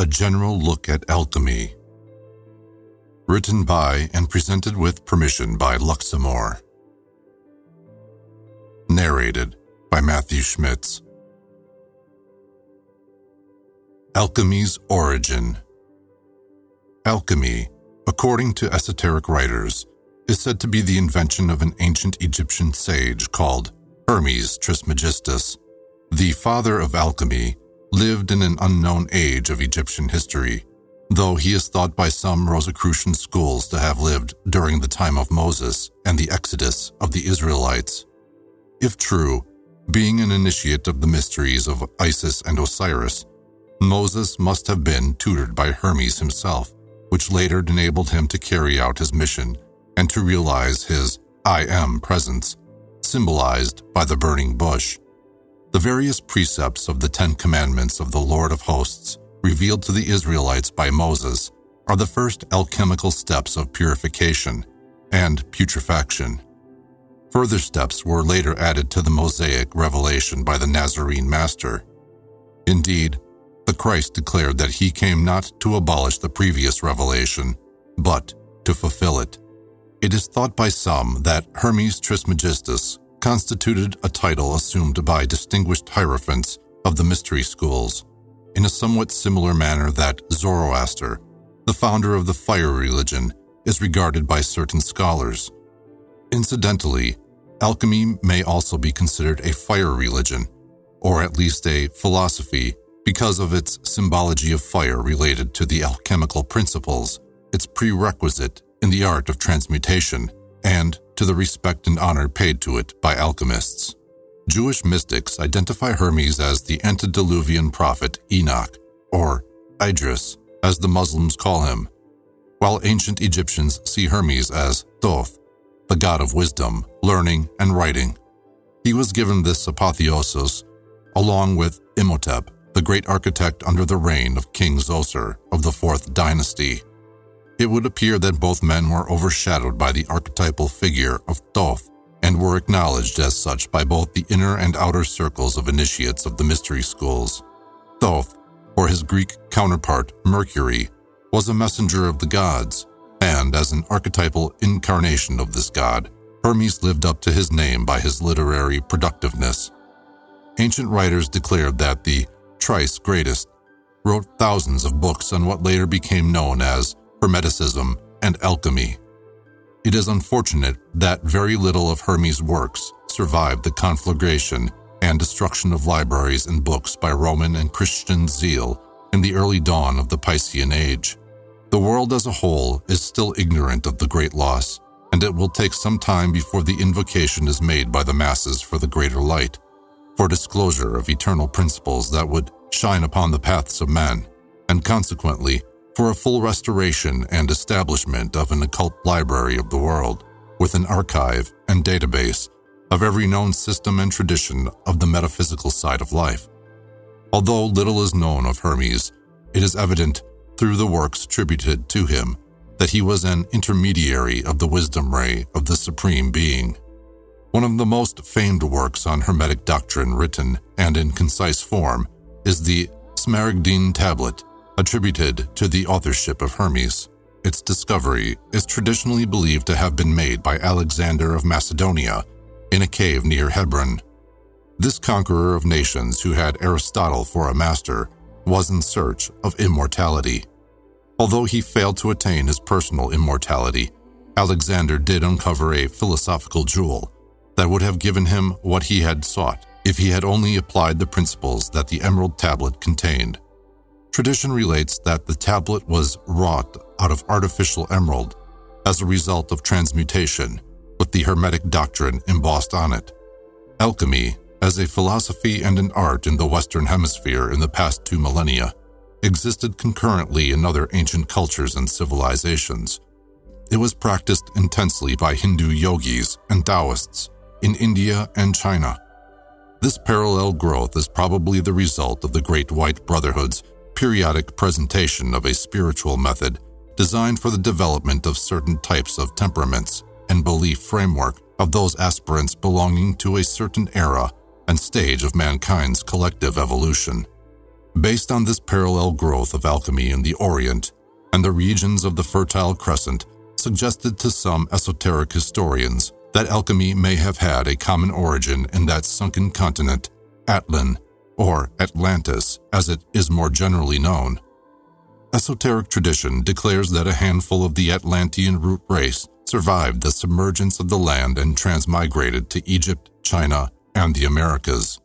A General Look at Alchemy. Written by and presented with permission by Luxamore. Narrated by Matthew Schmitz. Alchemy's Origin. Alchemy, according to esoteric writers, is said to be the invention of an ancient Egyptian sage called Hermes Trismegistus, the father of alchemy lived in an unknown age of Egyptian history, though he is thought by some Rosicrucian schools to have lived during the time of Moses and the exodus of the Israelites. If true, being an initiate of the mysteries of Isis and Osiris, Moses must have been tutored by Hermes himself, which later enabled him to carry out his mission and to realize his I am presence, symbolized by the burning bush. The various precepts of the Ten Commandments of the Lord of Hosts, revealed to the Israelites by Moses, are the first alchemical steps of purification and putrefaction. Further steps were later added to the Mosaic revelation by the Nazarene Master. Indeed, the Christ declared that he came not to abolish the previous revelation, but to fulfill it. It is thought by some that Hermes Trismegistus constituted a title assumed by distinguished hierophants of the mystery schools, in a somewhat similar manner that Zoroaster, the founder of the fire religion, is regarded by certain scholars. Incidentally, alchemy may also be considered a fire religion, or at least a philosophy, because of its symbology of fire related to the alchemical principles, its prerequisite in the art of transmutation, and to the respect and honor paid to it by alchemists. Jewish mystics identify Hermes as the antediluvian prophet Enoch, or Idris, as the Muslims call him, while ancient Egyptians see Hermes as Thoth, the god of wisdom, learning, and writing. He was given this apotheosis along with Imhotep, the great architect under the reign of King Zoser of the Fourth Dynasty. It would appear that both men were overshadowed by the archetypal figure of Thoth and were acknowledged as such by both the inner and outer circles of initiates of the mystery schools. Thoth, or his Greek counterpart Mercury, was a messenger of the gods, and as an archetypal incarnation of this god, Hermes lived up to his name by his literary productiveness. Ancient writers declared that the Thrice Greatest wrote thousands of books on what later became known as Hermeticism, and alchemy. It is unfortunate that very little of Hermes' works survived the conflagration and destruction of libraries and books by Roman and Christian zeal in the early dawn of the Piscean Age. The world as a whole is still ignorant of the great loss, and it will take some time before the invocation is made by the masses for the greater light, for disclosure of eternal principles that would shine upon the paths of men, and consequently for a full restoration and establishment of an occult library of the world, with an archive and database of every known system and tradition of the metaphysical side of life. Although little is known of Hermes, it is evident through the works attributed to him that he was an intermediary of the wisdom ray of the Supreme Being. One of the most famed works on Hermetic doctrine written and in concise form is the Smaragdine Tablet, attributed to the authorship of Hermes. Its discovery is traditionally believed to have been made by Alexander of Macedonia in a cave near Hebron. This conqueror of nations who had Aristotle for a master was in search of immortality. Although he failed to attain his personal immortality, Alexander did uncover a philosophical jewel that would have given him what he had sought if he had only applied the principles that the emerald tablet contained. Tradition relates that the tablet was wrought out of artificial emerald as a result of transmutation, with the Hermetic doctrine embossed on it. Alchemy, as a philosophy and an art in the Western Hemisphere in the past two millennia, existed concurrently in other ancient cultures and civilizations. It was practiced intensely by Hindu yogis and Taoists in India and China. This parallel growth is probably the result of the Great White Brotherhood's periodic presentation of a spiritual method designed for the development of certain types of temperaments and belief framework of those aspirants belonging to a certain era and stage of mankind's collective evolution. Based on this parallel growth of alchemy in the Orient and the regions of the Fertile Crescent, suggested to some esoteric historians that alchemy may have had a common origin in that sunken continent, Atlan, or Atlantis, as it is more generally known. Esoteric tradition declares that a handful of the Atlantean root race survived the submergence of the land and transmigrated to Egypt, China, and the Americas.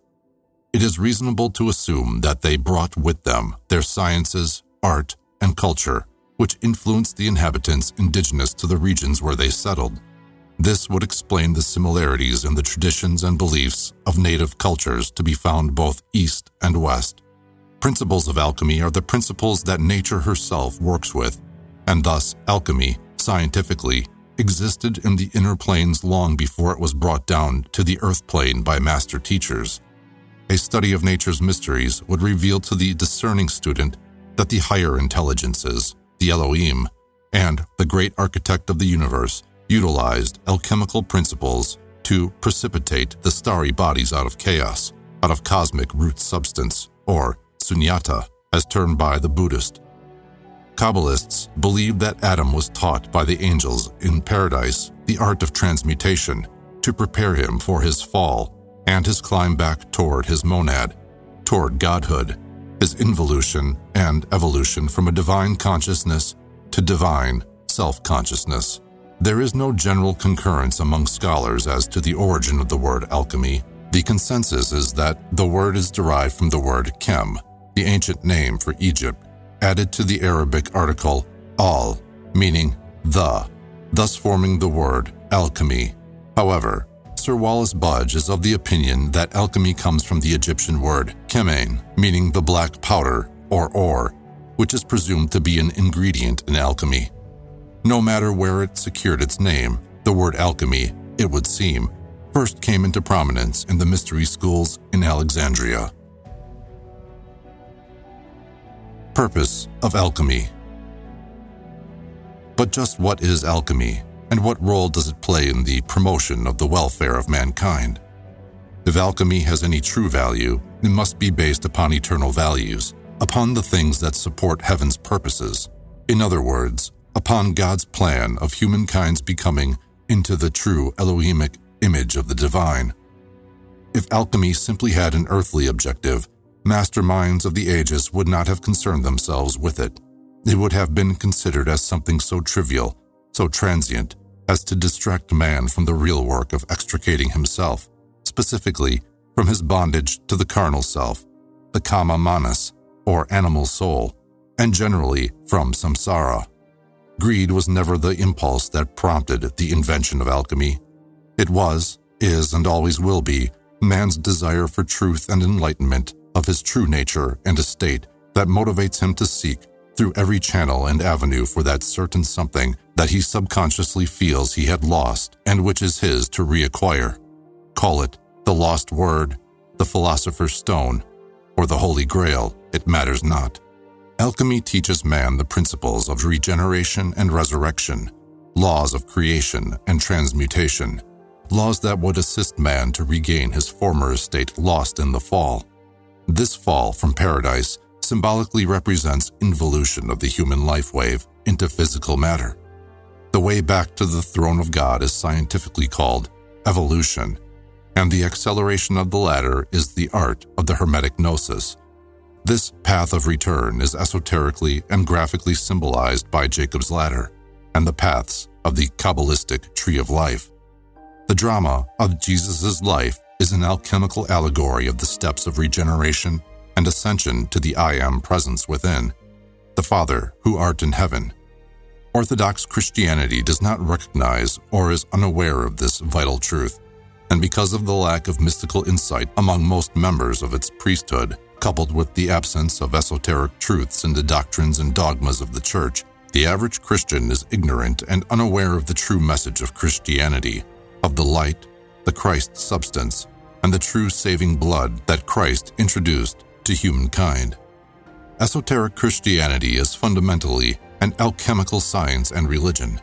It is reasonable to assume that they brought with them their sciences, art, and culture, which influenced the inhabitants indigenous to the regions where they settled. This would explain the similarities in the traditions and beliefs of native cultures to be found both east and west. Principles of alchemy are the principles that nature herself works with, and thus alchemy, scientifically, existed in the inner planes long before it was brought down to the earth plane by master teachers. A study of nature's mysteries would reveal to the discerning student that the higher intelligences, the Elohim, and the great architect of the universe utilized alchemical principles to precipitate the starry bodies out of chaos, out of cosmic root substance, or sunyata, as termed by the Buddhist. Kabbalists believe that Adam was taught by the angels in paradise the art of transmutation to prepare him for his fall and his climb back toward his monad, toward godhood, his involution and evolution from a divine consciousness to divine self consciousness. There is no general concurrence among scholars as to the origin of the word alchemy. The consensus is that the word is derived from the word chem, the ancient name for Egypt, added to the Arabic article al, meaning the, thus forming the word alchemy. However, Sir Wallace Budge is of the opinion that alchemy comes from the Egyptian word kemen, meaning the black powder or ore, which is presumed to be an ingredient in alchemy. No matter where it secured its name, the word alchemy, it would seem, first came into prominence in the mystery schools in Alexandria. Purpose of alchemy. But just what is alchemy, and what role does it play in the promotion of the welfare of mankind? If alchemy has any true value, it must be based upon eternal values, upon the things that support heaven's purposes. In other words, upon God's plan of humankind's becoming into the true Elohimic image of the divine. If alchemy simply had an earthly objective, masterminds of the ages would not have concerned themselves with it. It would have been considered as something so trivial, so transient, as to distract man from the real work of extricating himself, specifically from his bondage to the carnal self, the kama manas, or animal soul, and generally from samsara. Greed was never the impulse that prompted the invention of alchemy. It was, is, and always will be man's desire for truth and enlightenment of his true nature and estate that motivates him to seek through every channel and avenue for that certain something that he subconsciously feels he had lost and which is his to reacquire. Call it the lost word, the philosopher's stone, or the holy grail, it matters not. Alchemy teaches man the principles of regeneration and resurrection, laws of creation and transmutation, laws that would assist man to regain his former estate lost in the fall. This fall from paradise symbolically represents involution of the human life wave into physical matter. The way back to the throne of God is scientifically called evolution, and the acceleration of the latter is the art of the Hermetic Gnosis, this path of return is esoterically and graphically symbolized by Jacob's ladder and the paths of the Kabbalistic tree of life. The drama of Jesus' life is an alchemical allegory of the steps of regeneration and ascension to the I Am presence within, the Father who art in heaven. Orthodox Christianity does not recognize or is unaware of this vital truth, and because of the lack of mystical insight among most members of its priesthood, coupled with the absence of esoteric truths in the doctrines and dogmas of the Church, the average Christian is ignorant and unaware of the true message of Christianity, of the light, the Christ substance, and the true saving blood that Christ introduced to humankind. Esoteric Christianity is fundamentally an alchemical science and religion.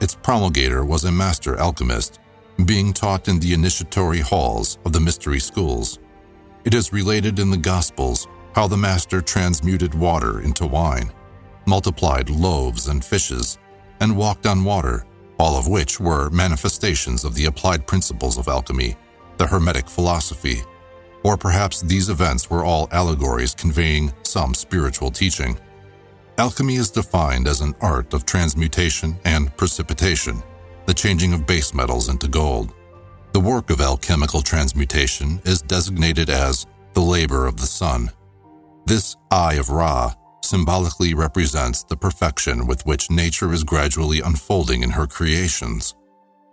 Its promulgator was a master alchemist, being taught in the initiatory halls of the mystery schools. It is related in the Gospels how the master transmuted water into wine, multiplied loaves and fishes, and walked on water, all of which were manifestations of the applied principles of alchemy, the Hermetic philosophy. Or perhaps these events were all allegories conveying some spiritual teaching. Alchemy is defined as an art of transmutation and precipitation, the changing of base metals into gold. The work of alchemical transmutation is designated as the labor of the sun. This Eye of Ra symbolically represents the perfection with which nature is gradually unfolding in her creations.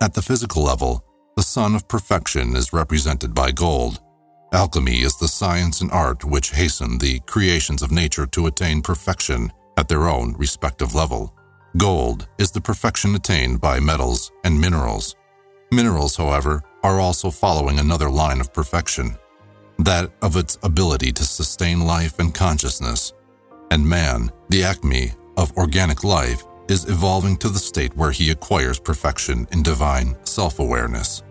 At the physical level, the sun of perfection is represented by gold. Alchemy is the science and art which hasten the creations of nature to attain perfection at their own respective level. Gold is the perfection attained by metals and minerals. Minerals, however, are also following another line of perfection, that of its ability to sustain life and consciousness. And man, the acme of organic life, is evolving to the state where he acquires perfection in divine self awareness.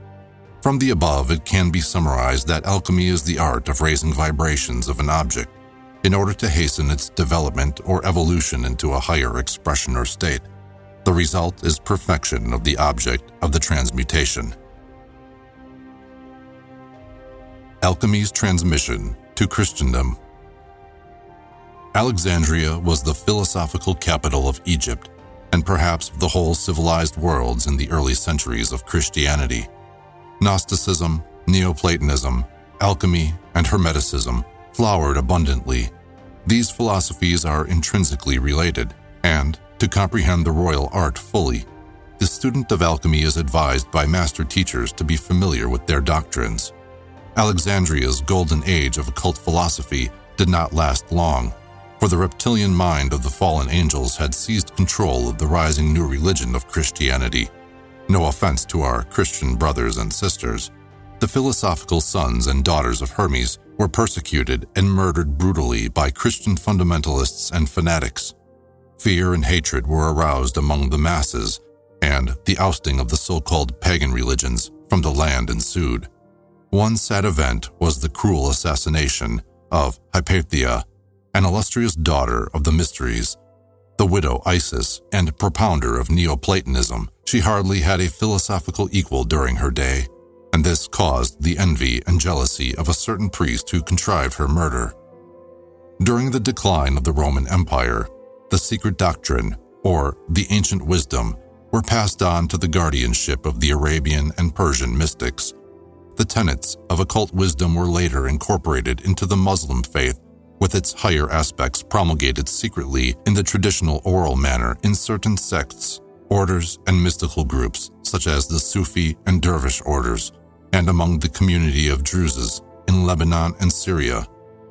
From the above, it can be summarized that alchemy is the art of raising vibrations of an object in order to hasten its development or evolution into a higher expression or state. The result is perfection of the object of the transmutation. Alchemy's transmission to Christendom. Alexandria was the philosophical capital of Egypt and perhaps the whole civilized worlds in the early centuries of Christianity. Gnosticism, Neoplatonism, alchemy, and Hermeticism flowered abundantly. These philosophies are intrinsically related, and, to comprehend the royal art fully, the student of alchemy is advised by master teachers to be familiar with their doctrines. Alexandria's golden age of occult philosophy did not last long, for the reptilian mind of the fallen angels had seized control of the rising new religion of Christianity. No offense to our Christian brothers and sisters, the philosophical sons and daughters of Hermes were persecuted and murdered brutally by Christian fundamentalists and fanatics. Fear and hatred were aroused among the masses, and the ousting of the so called pagan religions from the land ensued. One sad event was the cruel assassination of Hypatia, an illustrious daughter of the mysteries. The widow Isis and propounder of Neoplatonism, she hardly had a philosophical equal during her day and this caused the envy and jealousy of a certain priest who contrived her murder. During the decline of the Roman Empire, the secret doctrine, or the ancient wisdom, were passed on to the guardianship of the Arabian and Persian mystics. The tenets of occult wisdom were later incorporated into the Muslim faith, with its higher aspects promulgated secretly in the traditional oral manner in certain sects, orders, and mystical groups, such as the Sufi and Dervish orders, and among the community of Druzes in Lebanon and Syria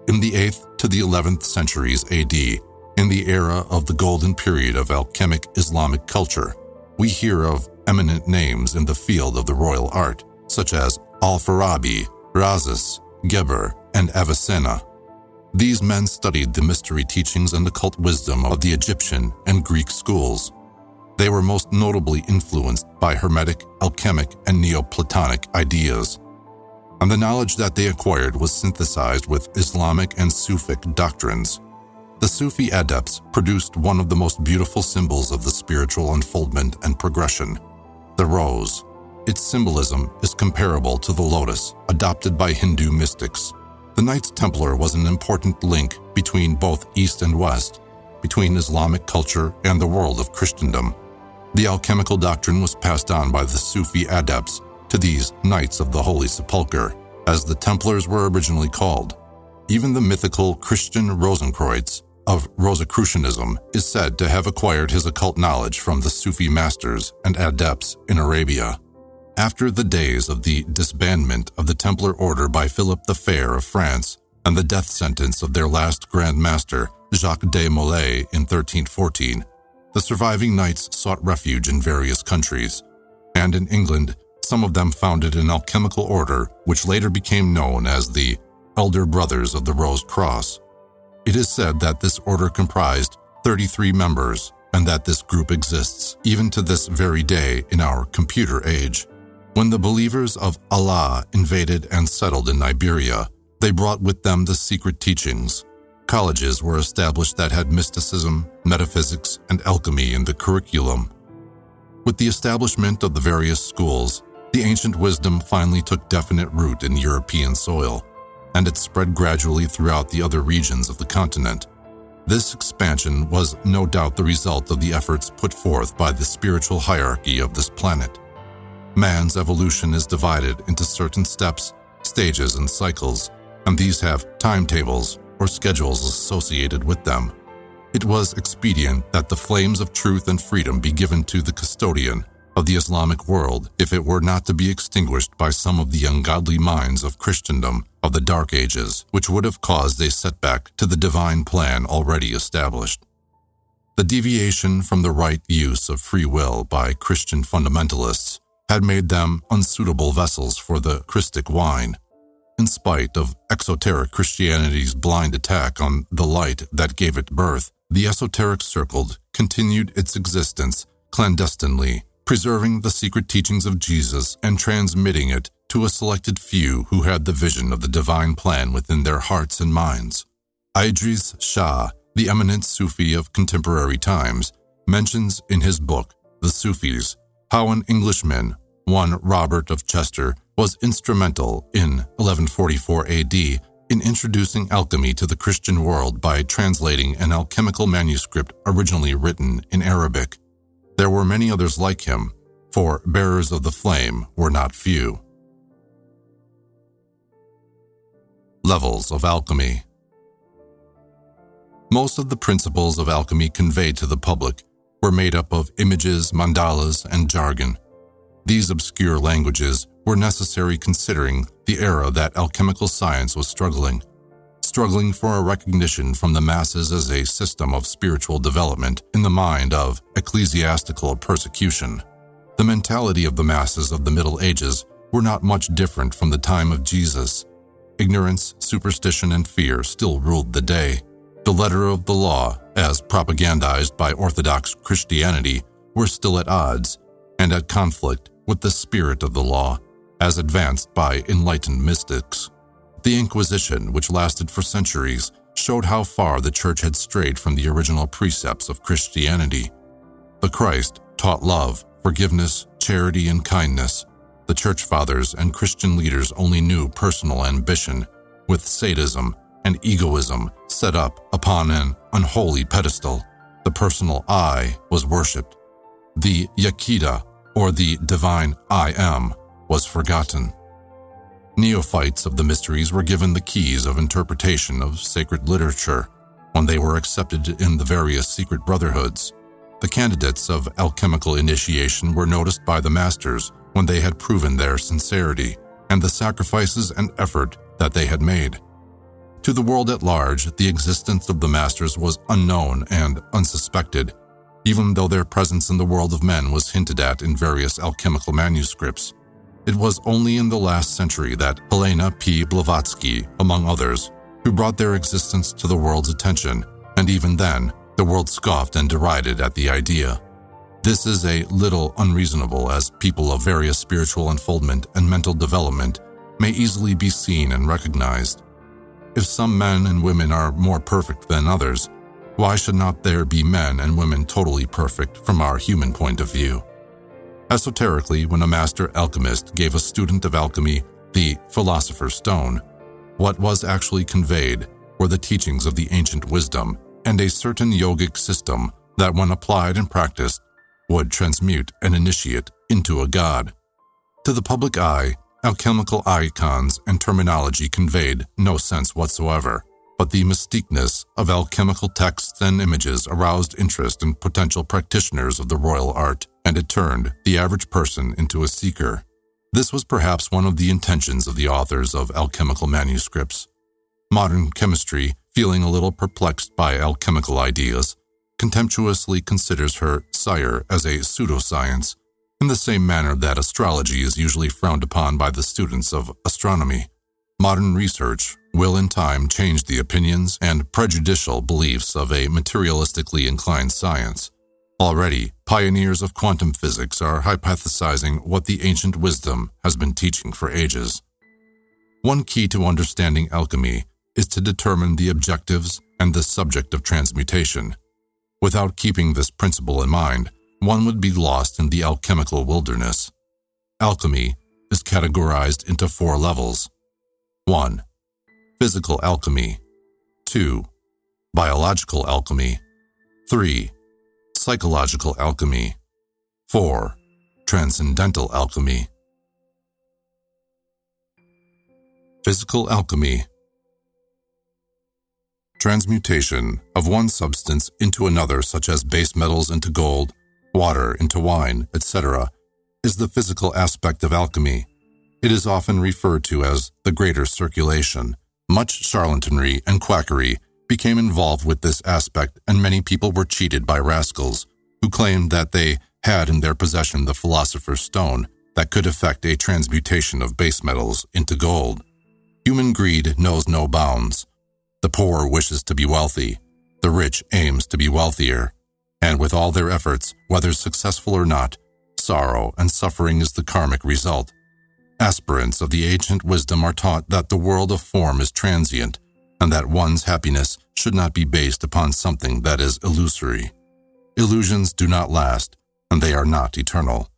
in the 8th to the 11th centuries AD, in the era of the golden period of alchemic Islamic culture. We hear of eminent names in the field of the royal art, such as Al-Farabi, Rhazes, Geber, and Avicenna. These men studied the mystery teachings and occult wisdom of the Egyptian and Greek schools they were most notably influenced by Hermetic, alchemic, and Neoplatonic ideas. And the knowledge that they acquired was synthesized with Islamic and Sufic doctrines. The Sufi adepts produced one of the most beautiful symbols of the spiritual unfoldment and progression the rose. Its symbolism is comparable to the lotus, adopted by Hindu mystics. The Knights Templar was an important link between both East and West, between Islamic culture and the world of Christendom. The alchemical doctrine was passed on by the Sufi adepts to these Knights of the Holy Sepulchre, as the Templars were originally called. Even the mythical Christian Rosenkreutz of Rosicrucianism is said to have acquired his occult knowledge from the Sufi masters and adepts in Arabia. After the days of the disbandment of the Templar order by Philip the Fair of France and the death sentence of their last Grand Master, Jacques de Molay, in 1314, the surviving knights sought refuge in various countries, and in England, some of them founded an alchemical order which later became known as the Elder Brothers of the Rose Cross. It is said that this order comprised 33 members and that this group exists even to this very day in our computer age. When the believers of Allah invaded and settled in Iberia, they brought with them the secret teachings Colleges were established that had mysticism, metaphysics, and alchemy in the curriculum. With the establishment of the various schools, the ancient wisdom finally took definite root in European soil, and it spread gradually throughout the other regions of the continent. This expansion was no doubt the result of the efforts put forth by the spiritual hierarchy of this planet. Man's evolution is divided into certain steps, stages, and cycles, and these have timetables or schedules associated with them. It was expedient that the flames of truth and freedom be given to the custodian of the Islamic world if it were not to be extinguished by some of the ungodly minds of Christendom of the Dark Ages, which would have caused a setback to the divine plan already established. The deviation from the right use of free will by Christian fundamentalists had made them unsuitable vessels for the Christic wine. In spite of exoteric Christianity's blind attack on the light that gave it birth, the esoteric circle continued its existence clandestinely preserving the secret teachings of Jesus and transmitting it to a selected few who had the vision of the divine plan within their hearts and minds. Idries Shah, the eminent Sufi of contemporary times, mentions in his book, The Sufis, how an Englishman, one Robert of Chester, was instrumental in 1144 AD in introducing alchemy to the Christian world by translating an alchemical manuscript originally written in Arabic. There were many others like him, for bearers of the flame were not few. Levels of Alchemy Most of the principles of alchemy conveyed to the public were made up of images, mandalas, and jargon. These obscure languages were necessary considering the era that alchemical science was struggling struggling for a recognition from the masses as a system of spiritual development in the mind of ecclesiastical persecution. The mentality of the masses of the Middle Ages were not much different from the time of Jesus. Ignorance, superstition, and fear still ruled the day. The letter of the law, as propagandized by Orthodox Christianity, were still at odds and at conflict with the spirit of the law, as advanced by enlightened mystics. The Inquisition, which lasted for centuries, showed how far the Church had strayed from the original precepts of Christianity. The Christ taught love, forgiveness, charity, and kindness. The Church Fathers and Christian leaders only knew personal ambition, with sadism and egoism set up upon an unholy pedestal. The personal I was worshipped. The Yechidah, or the divine I am, was forgotten. Neophytes of the mysteries were given the keys of interpretation of sacred literature when they were accepted in the various secret brotherhoods. The candidates of alchemical initiation were noticed by the masters when they had proven their sincerity and the sacrifices and effort that they had made. To the world at large, the existence of the masters was unknown and unsuspected, even though their presence in the world of men was hinted at in various alchemical manuscripts. It was only in the last century that Helena P. Blavatsky, among others, who brought their existence to the world's attention, and even then, the world scoffed and derided at the idea. This is a little unreasonable as people of various spiritual unfoldment and mental development may easily be seen and recognized. If some men and women are more perfect than others, why should not there be men and women totally perfect from our human point of view? Esoterically, when a master alchemist gave a student of alchemy the philosopher's stone, what was actually conveyed were the teachings of the ancient wisdom and a certain yogic system that, when applied and practiced, would transmute an initiate into a god. To the public eye, alchemical icons and terminology conveyed no sense whatsoever, but the mystiqueness of alchemical texts and images aroused interest in potential practitioners of the royal art and it turned the average person into a seeker. This was perhaps one of the intentions of the authors of alchemical manuscripts. Modern chemistry, feeling a little perplexed by alchemical ideas, contemptuously considers her sire as a pseudoscience, in the same manner that astrology is usually frowned upon by the students of astronomy. Modern research will in time change the opinions and prejudicial beliefs of a materialistically inclined science. Already, pioneers of quantum physics are hypothesizing what the ancient wisdom has been teaching for ages. One key to understanding alchemy is to determine the objectives and the subject of transmutation. Without keeping this principle in mind, one would be lost in the alchemical wilderness. Alchemy is categorized into four levels 1. Physical alchemy, 2. Biological alchemy, 3. Psychological alchemy, 4. Transcendental alchemy. Physical alchemy Transmutation of one substance into another, such as base metals into gold, water into wine, etc., is the physical aspect of alchemy. It is often referred to as the greater circulation. Much charlatanry and quackery became involved with this aspect, and many people were cheated by rascals who claimed that they had in their possession the philosopher's stone that could effect a transmutation of base metals into gold. Human greed knows no bounds. The poor wishes to be wealthy. The rich aims to be wealthier. And with all their efforts, whether successful or not, sorrow and suffering is the karmic result. Aspirants of the ancient wisdom are taught that the world of form is transient and that one's happiness should not be based upon something that is illusory. Illusions do not last, and they are not eternal.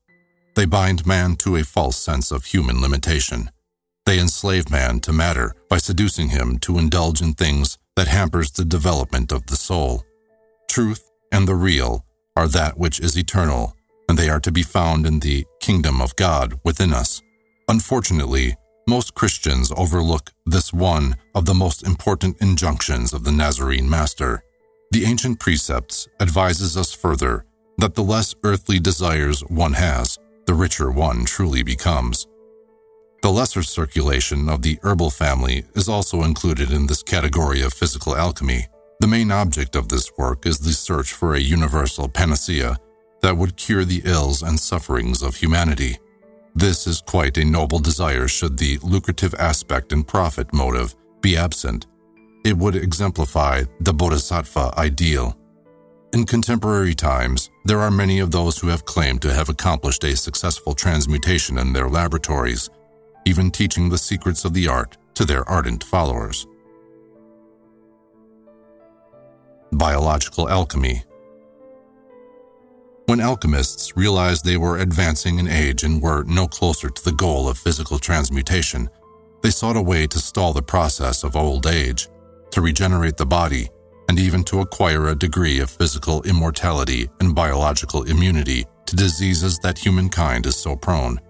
They bind man to a false sense of human limitation. They enslave man to matter by seducing him to indulge in things that hampers the development of the soul. Truth and the real are that which is eternal, and they are to be found in the kingdom of God within us. Unfortunately, most Christians overlook this one of the most important injunctions of the Nazarene Master. The ancient precepts advises us further that the less earthly desires one has, the richer one truly becomes. The lesser circulation of the herbal family is also included in this category of physical alchemy. The main object of this work is the search for a universal panacea that would cure the ills and sufferings of humanity. This is quite a noble desire should the lucrative aspect and profit motive be absent. It would exemplify the bodhisattva ideal. In contemporary times, there are many of those who have claimed to have accomplished a successful transmutation in their laboratories even teaching the secrets of the art to their ardent followers. Biological Alchemy When alchemists realized they were advancing in age and were no closer to the goal of physical transmutation, they sought a way to stall the process of old age, to regenerate the body, and even to acquire a degree of physical immortality and biological immunity to diseases that humankind is so prone.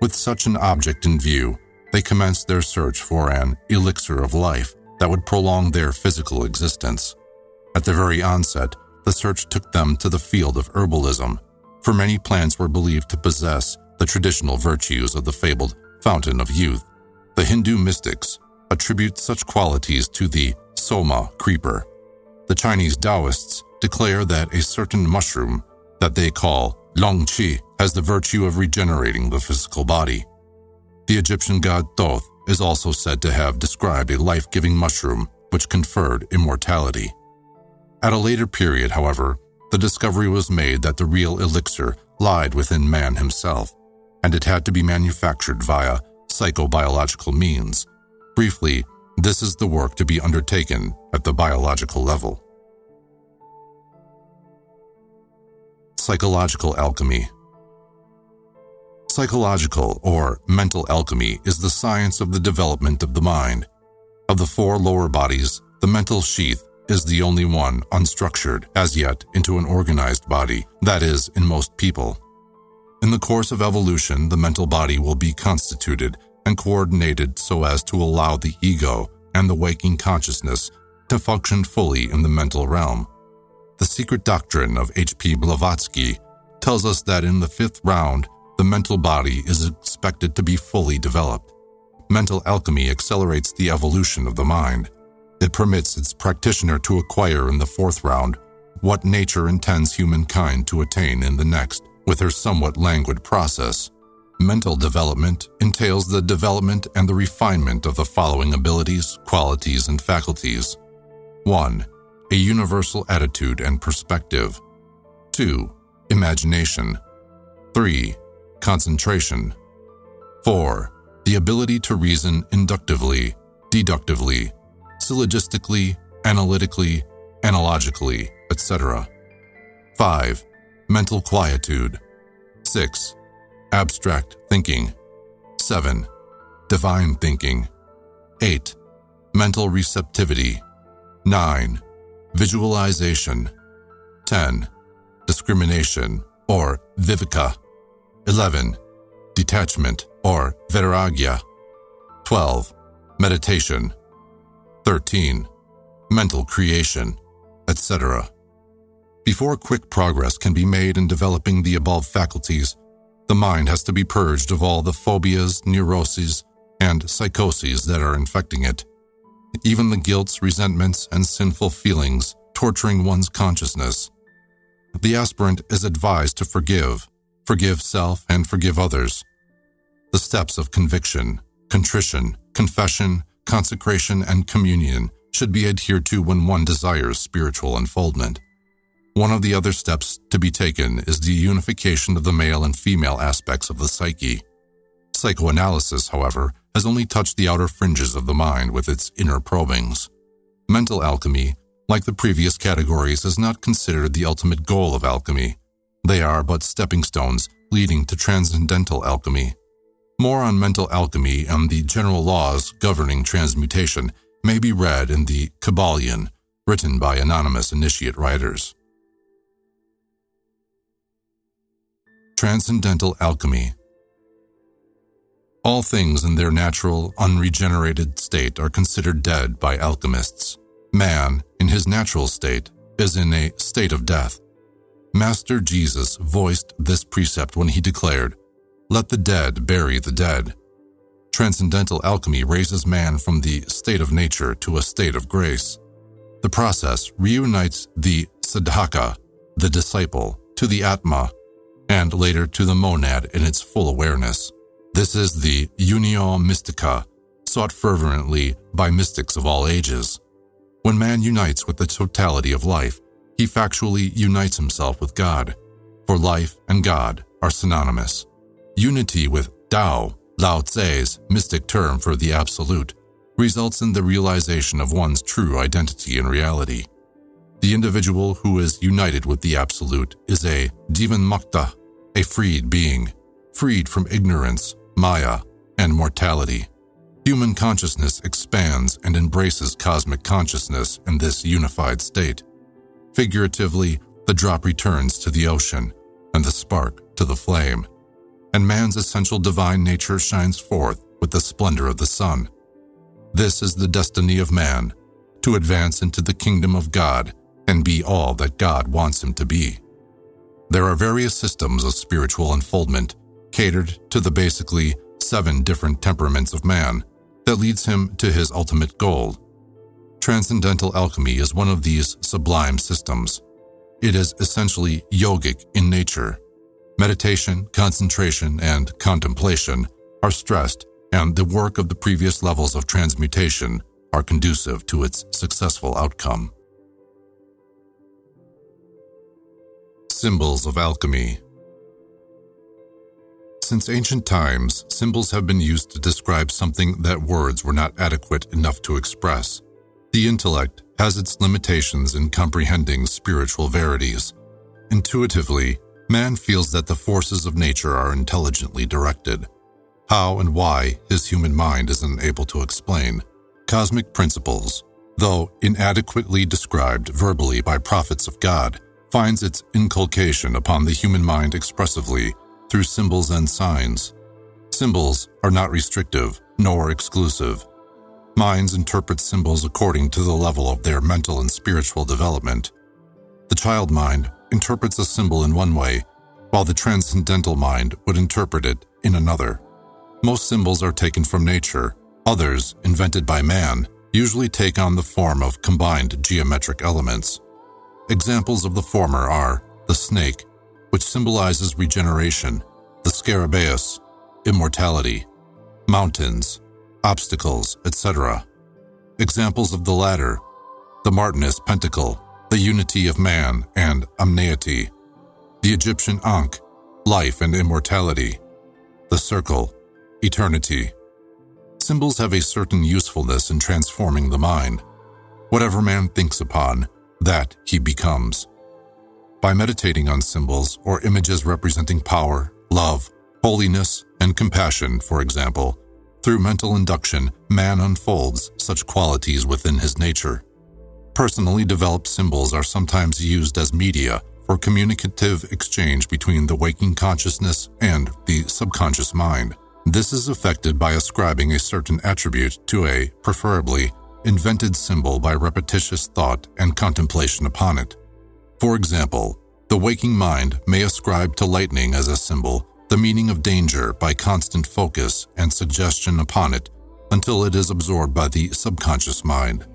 With such an object in view, they commenced their search for an elixir of life that would prolong their physical existence. At the very onset, the search took them to the field of herbalism, for many plants were believed to possess the traditional virtues of the fabled fountain of youth. The Hindu mystics attribute such qualities to the soma creeper. The Chinese Taoists declare that a certain mushroom that they call Long Qi has the virtue of regenerating the physical body. The Egyptian god Thoth is also said to have described a life giving mushroom which conferred immortality. At a later period, however, the discovery was made that the real elixir lied within man himself, and it had to be manufactured via psychobiological means. Briefly, this is the work to be undertaken at the biological level. Psychological alchemy. Psychological or mental alchemy is the science of the development of the mind. Of the four lower bodies, the mental sheath is the only one unstructured as yet into an organized body, that is, in most people. In the course of evolution, the mental body will be constituted and coordinated so as to allow the ego and the waking consciousness to function fully in the mental realm. The secret doctrine of H.P. Blavatsky tells us that in the fifth round, the mental body is expected to be fully developed. Mental alchemy accelerates the evolution of the mind. It permits its practitioner to acquire in the fourth round what nature intends humankind to attain in the next with her somewhat languid process. Mental development entails the development and the refinement of the following abilities, qualities, and faculties. 1 a universal attitude and perspective. 2. Imagination. 3. Concentration. 4. The ability to reason inductively, deductively, syllogistically, analytically, analogically, etc. 5. Mental quietude. 6. Abstract thinking. 7. Divine thinking. 8. Mental receptivity. 9. Visualization. 10. Discrimination or viveka. 11. Detachment or vairagya. 12. Meditation. 13. Mental creation, etc. Before quick progress can be made in developing the above faculties, the mind has to be purged of all the phobias, neuroses, and psychoses that are infecting it. Even the guilts, resentments, and sinful feelings torturing one's consciousness. The aspirant is advised to forgive, forgive self, and forgive others. The steps of conviction, contrition, confession, consecration, and communion should be adhered to when one desires spiritual unfoldment. One of the other steps to be taken is the unification of the male and female aspects of the psyche. Psychoanalysis, however, has only touched the outer fringes of the mind with its inner probings. Mental alchemy, like the previous categories, is not considered the ultimate goal of alchemy. They are but stepping stones leading to transcendental alchemy. More on mental alchemy and the general laws governing transmutation may be read in the Kybalion, written by anonymous initiate writers. Transcendental Alchemy All things in their natural, unregenerated state are considered dead by alchemists. Man, in his natural state, is in a state of death. Master Jesus voiced this precept when he declared, Let the dead bury the dead. Transcendental alchemy raises man from the state of nature to a state of grace. The process reunites the sadhaka, the disciple, to the atma, and later to the monad in its full awareness. This is the unio mystica, sought fervently by mystics of all ages. When man unites with the totality of life, he factually unites himself with God, for life and God are synonymous. Unity with Tao, Lao Tse's mystic term for the Absolute, results in the realization of one's true identity in reality. The individual who is united with the Absolute is a Jivan Mukta, a freed being, freed from ignorance, Maya, and mortality. Human consciousness expands and embraces cosmic consciousness in this unified state. Figuratively, the drop returns to the ocean, and the spark to the flame, and man's essential divine nature shines forth with the splendor of the sun. This is the destiny of man, to advance into the kingdom of God and be all that God wants him to be. There are various systems of spiritual unfoldment catered to the basically seven different temperaments of man that leads him to his ultimate goal. Transcendental alchemy is one of these sublime systems. It is essentially yogic in nature. Meditation, concentration, and contemplation are stressed, and the work of the previous levels of transmutation are conducive to its successful outcome. Symbols of Alchemy Since ancient times, symbols have been used to describe something that words were not adequate enough to express. The intellect has its limitations in comprehending spiritual verities. Intuitively, man feels that the forces of nature are intelligently directed. How and why his human mind is unable to explain. Cosmic principles, though inadequately described verbally by prophets of God, finds its inculcation upon the human mind expressively through symbols and signs. Symbols are not restrictive nor exclusive. Minds interpret symbols according to the level of their mental and spiritual development. The child mind interprets a symbol in one way, while the transcendental mind would interpret it in another. Most symbols are taken from nature, others, invented by man, usually take on the form of combined geometric elements. Examples of the former are the snake, which symbolizes regeneration, the scarabaeus, immortality, mountains, obstacles, etc. Examples of the latter, the Martinus pentacle, the unity of man and amneity, the Egyptian Ankh, life and immortality, the circle, eternity. Symbols have a certain usefulness in transforming the mind. Whatever man thinks upon, that he becomes. By meditating on symbols or images representing power, love, holiness, and compassion, for example, through mental induction, man unfolds such qualities within his nature. Personally developed symbols are sometimes used as media for communicative exchange between the waking consciousness and the subconscious mind. This is effected by ascribing a certain attribute to a, preferably, invented symbol by repetitious thought and contemplation upon it. For example, the waking mind may ascribe to lightning as a symbol the meaning of danger by constant focus and suggestion upon it until it is absorbed by the subconscious mind.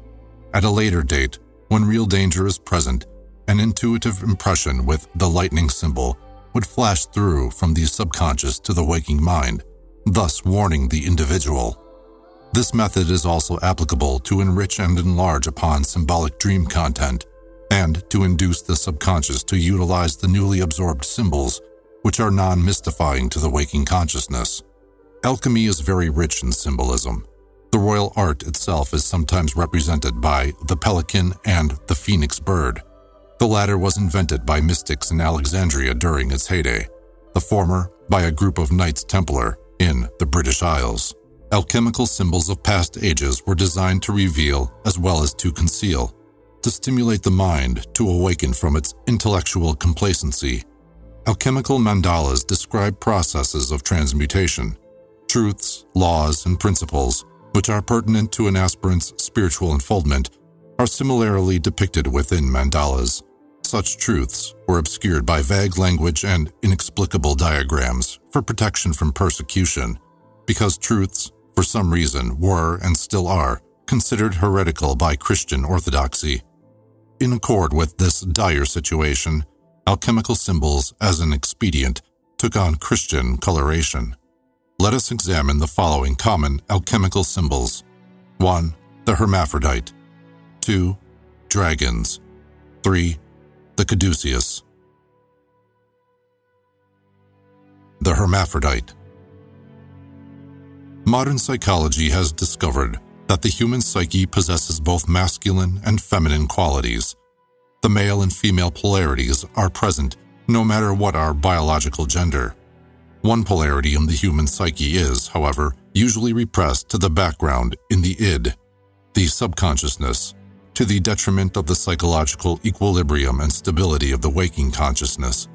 At a later date, when real danger is present, an intuitive impression with the lightning symbol would flash through from the subconscious to the waking mind, thus warning the individual. This method is also applicable to enrich and enlarge upon symbolic dream content and to induce the subconscious to utilize the newly absorbed symbols which are non mystifying to the waking consciousness. Alchemy is very rich in symbolism. The royal art itself is sometimes represented by the pelican and the phoenix bird. The latter was invented by mystics in Alexandria during its heyday, the former by a group of Knights Templar in the British Isles. Alchemical symbols of past ages were designed to reveal as well as to conceal, to stimulate the mind to awaken from its intellectual complacency Alchemical mandalas describe processes of transmutation, truths, laws, and principles which are pertinent to an aspirant's spiritual unfoldment are similarly depicted within mandalas. Such truths were obscured by vague language and inexplicable diagrams for protection from persecution, because truths, for some reason, were and still are considered heretical by Christian orthodoxy. In accord with this dire situation, alchemical symbols as an expedient took on Christian coloration. Let us examine the following common alchemical symbols 1. The hermaphrodite, 2. Dragons, 3. The caduceus. The hermaphrodite. Modern psychology has discovered that the human psyche possesses both masculine and feminine qualities the male and female polarities are present no matter what our biological gender. One polarity in the human psyche is, however, usually repressed to the background in the id, the subconsciousness, to the detriment of the psychological equilibrium and stability of the waking consciousness.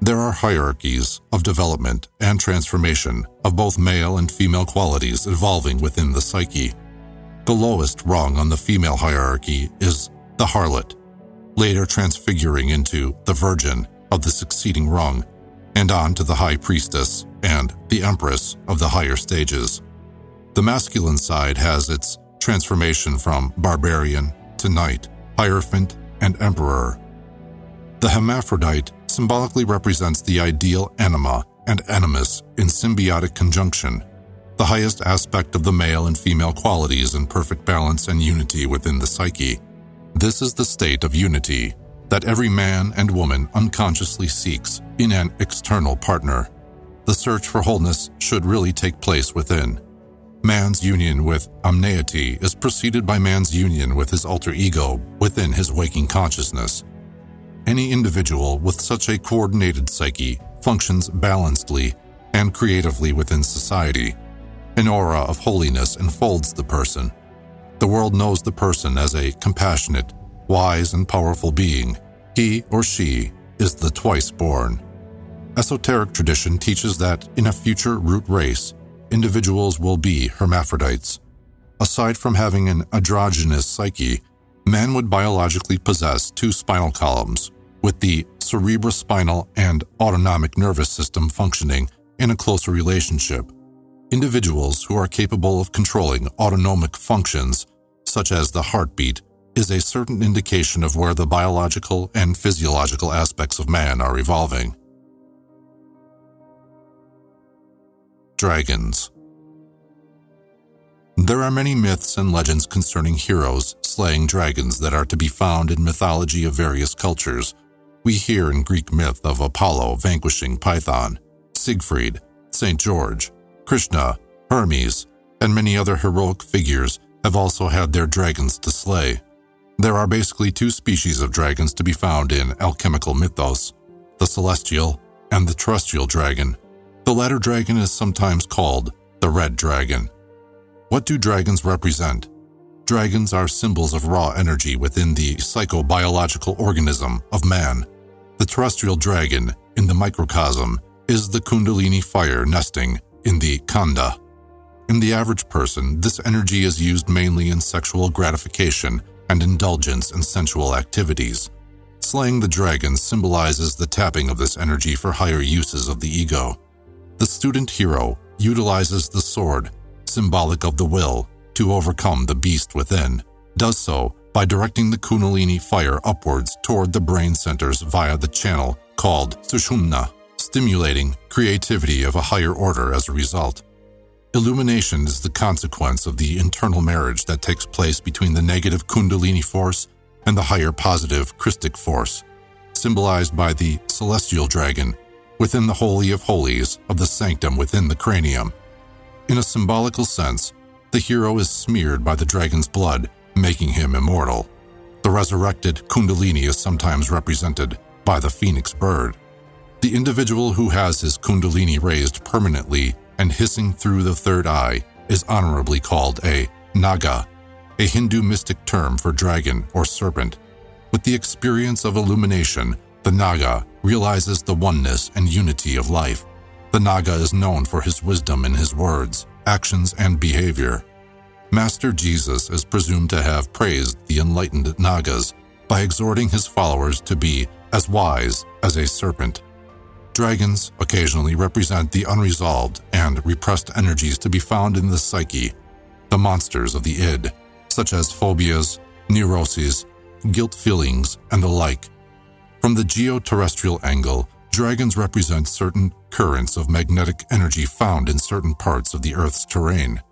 There are hierarchies of development and transformation of both male and female qualities evolving within the psyche. The lowest rung on the female hierarchy is the harlot, later transfiguring into the Virgin of the succeeding rung, and on to the High Priestess and the Empress of the higher stages. The masculine side has its transformation from barbarian to knight, hierophant, and emperor. The hermaphrodite symbolically represents the ideal anima and animus in symbiotic conjunction, the highest aspect of the male and female qualities in perfect balance and unity within the psyche. This is the state of unity that every man and woman unconsciously seeks in an external partner. The search for wholeness should really take place within. Man's union with omneity is preceded by man's union with his alter ego within his waking consciousness. Any individual with such a coordinated psyche functions balancedly and creatively within society. An aura of holiness enfolds the person the world knows the person as a compassionate, wise, and powerful being. He or she is the twice born. Esoteric tradition teaches that in a future root race, individuals will be hermaphrodites. Aside from having an androgynous psyche, man would biologically possess two spinal columns, with the cerebrospinal and autonomic nervous system functioning in a closer relationship. Individuals who are capable of controlling autonomic functions, such as the heartbeat, is a certain indication of where the biological and physiological aspects of man are evolving. Dragons There are many myths and legends concerning heroes slaying dragons that are to be found in mythology of various cultures. We hear in Greek myth of Apollo vanquishing Python, Siegfried, St. George, Krishna, Hermes, and many other heroic figures have also had their dragons to slay. There are basically two species of dragons to be found in alchemical mythos the celestial and the terrestrial dragon. The latter dragon is sometimes called the red dragon. What do dragons represent? Dragons are symbols of raw energy within the psychobiological organism of man. The terrestrial dragon, in the microcosm, is the Kundalini fire nesting in the Kanda. In the average person, this energy is used mainly in sexual gratification and indulgence in sensual activities. Slaying the dragon symbolizes the tapping of this energy for higher uses of the ego. The student hero utilizes the sword, symbolic of the will, to overcome the beast within, does so by directing the Kundalini fire upwards toward the brain centers via the channel called Sushumna, stimulating creativity of a higher order as a result. Illumination is the consequence of the internal marriage that takes place between the negative Kundalini force and the higher positive Christic force, symbolized by the celestial dragon within the Holy of Holies of the sanctum within the cranium. In a symbolical sense, the hero is smeared by the dragon's blood, making him immortal. The resurrected Kundalini is sometimes represented by the phoenix bird. The individual who has his Kundalini raised permanently and hissing through the third eye is honorably called a Naga, a Hindu mystic term for dragon or serpent. With the experience of illumination, the Naga realizes the oneness and unity of life. The Naga is known for his wisdom in his words, actions, and behavior. Master Jesus is presumed to have praised the enlightened Nagas by exhorting his followers to be as wise as a serpent. Dragons occasionally represent the unresolved and repressed energies to be found in the psyche, the monsters of the id, such as phobias, neuroses, guilt feelings, and the like. From the geoterrestrial angle, dragons represent certain currents of magnetic energy found in certain parts of the Earth's terrain.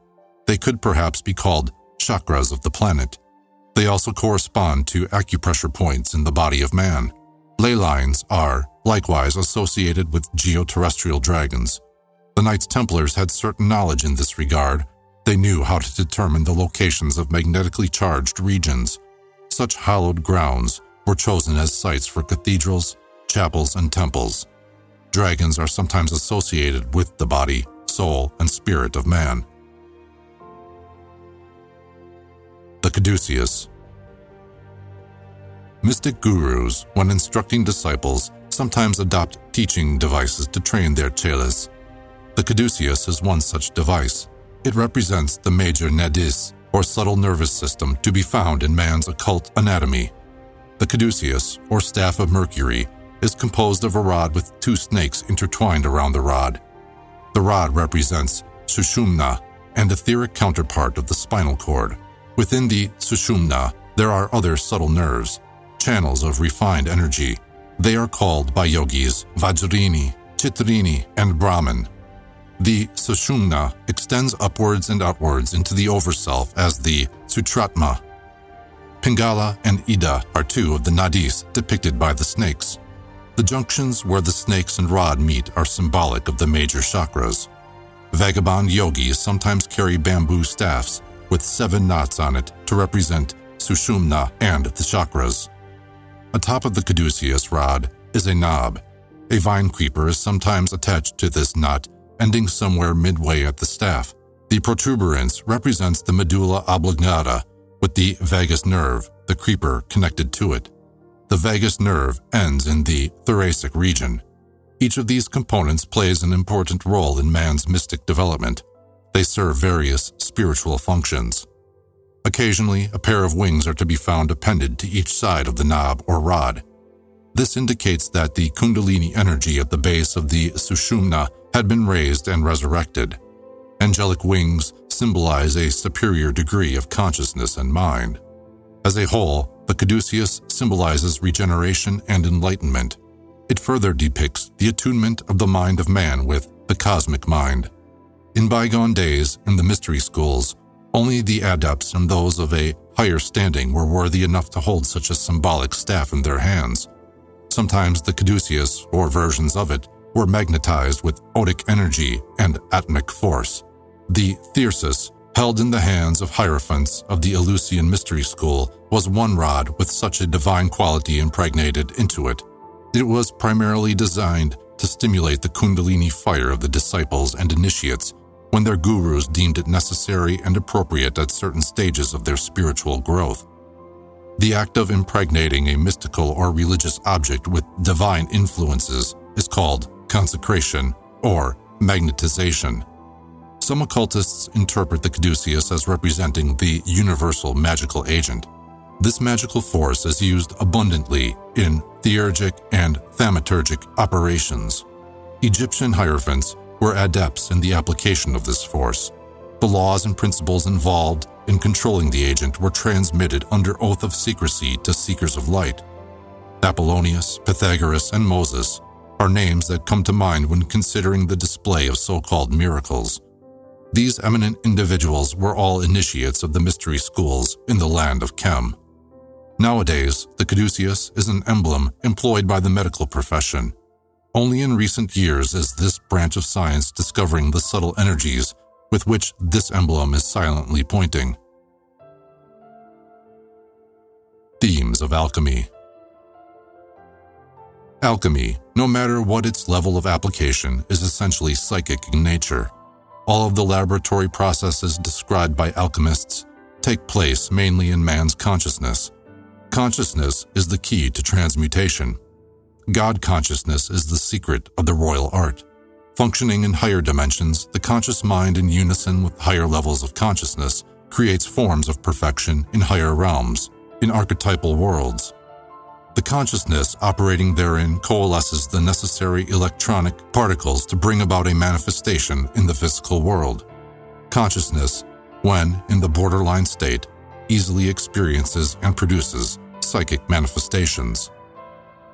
They could perhaps be called chakras of the planet. They also correspond to acupressure points in the body of man. Ley lines are, likewise, associated with geoterrestrial dragons. The Knights Templars had certain knowledge in this regard. They knew how to determine the locations of magnetically charged regions. Such hallowed grounds were chosen as sites for cathedrals, chapels, and temples. Dragons are sometimes associated with the body, soul, and spirit of man. The Caduceus Mystic gurus, when instructing disciples, sometimes adopt teaching devices to train their chelas. The caduceus is one such device. It represents the major nadis, or subtle nervous system, to be found in man's occult anatomy. The caduceus, or staff of Mercury, is composed of a rod with two snakes intertwined around the rod. The rod represents Sushumna, an etheric counterpart of the spinal cord. Within the Sushumna, there are other subtle nerves, channels of refined energy. They are called by yogis Vajrini, Chitrini, and Brahman. The Sushumna extends upwards and outwards into the overself as the Sutratma. Pingala and Ida are two of the nadis depicted by the snakes. The junctions where the snakes and rod meet are symbolic of the major chakras. Vagabond yogis sometimes carry bamboo staffs with seven knots on it to represent Sushumna and the chakras. Atop of the caduceus rod is a knob. A vine creeper is sometimes attached to this knot, ending somewhere midway at the staff. The protuberance represents the medulla oblongata, with the vagus nerve, the creeper, connected to it. The vagus nerve ends in the thoracic region. Each of these components plays an important role in man's mystic development. They serve various spiritual functions. Occasionally, a pair of wings are to be found appended to each side of the knob or rod. This indicates that the Kundalini energy at the base of the Sushumna had been raised and resurrected. Angelic wings symbolize a superior degree of consciousness and mind. As a whole, the caduceus symbolizes regeneration and enlightenment. It further depicts the attunement of the mind of man with the cosmic mind. In bygone days, in the mystery schools, only the adepts and those of a higher standing were worthy enough to hold such a symbolic staff in their hands. Sometimes the caduceus, or versions of it, were magnetized with odic energy and atmic force. The thyrsus held in the hands of Hierophants of the Eleusinian Mystery School, was one rod with such a divine quality impregnated into it. It was primarily designed to stimulate the Kundalini fire of the disciples and initiates when their gurus deemed it necessary and appropriate at certain stages of their spiritual growth. The act of impregnating a mystical or religious object with divine influences is called consecration or magnetization. Some occultists interpret the caduceus as representing the universal magical agent. This magical force is used abundantly in theurgic and thaumaturgic operations. Egyptian hierophants were adepts in the application of this force. The laws and principles involved in controlling the agent were transmitted under oath of secrecy to seekers of light. Apollonius, Pythagoras, and Moses are names that come to mind when considering the display of so called miracles. These eminent individuals were all initiates of the mystery schools in the land of Kem. Nowadays, the caduceus is an emblem employed by the medical profession. Only in recent years is this branch of science discovering the subtle energies with which this emblem is silently pointing. Themes of Alchemy Alchemy, no matter what its level of application, is essentially psychic in nature. All of the laboratory processes described by alchemists take place mainly in man's consciousness. Consciousness is the key to transmutation. God consciousness is the secret of the royal art. Functioning in higher dimensions, the conscious mind in unison with higher levels of consciousness creates forms of perfection in higher realms, in archetypal worlds, the consciousness operating therein coalesces the necessary electronic particles to bring about a manifestation in the physical world. Consciousness, when in the borderline state, easily experiences and produces psychic manifestations.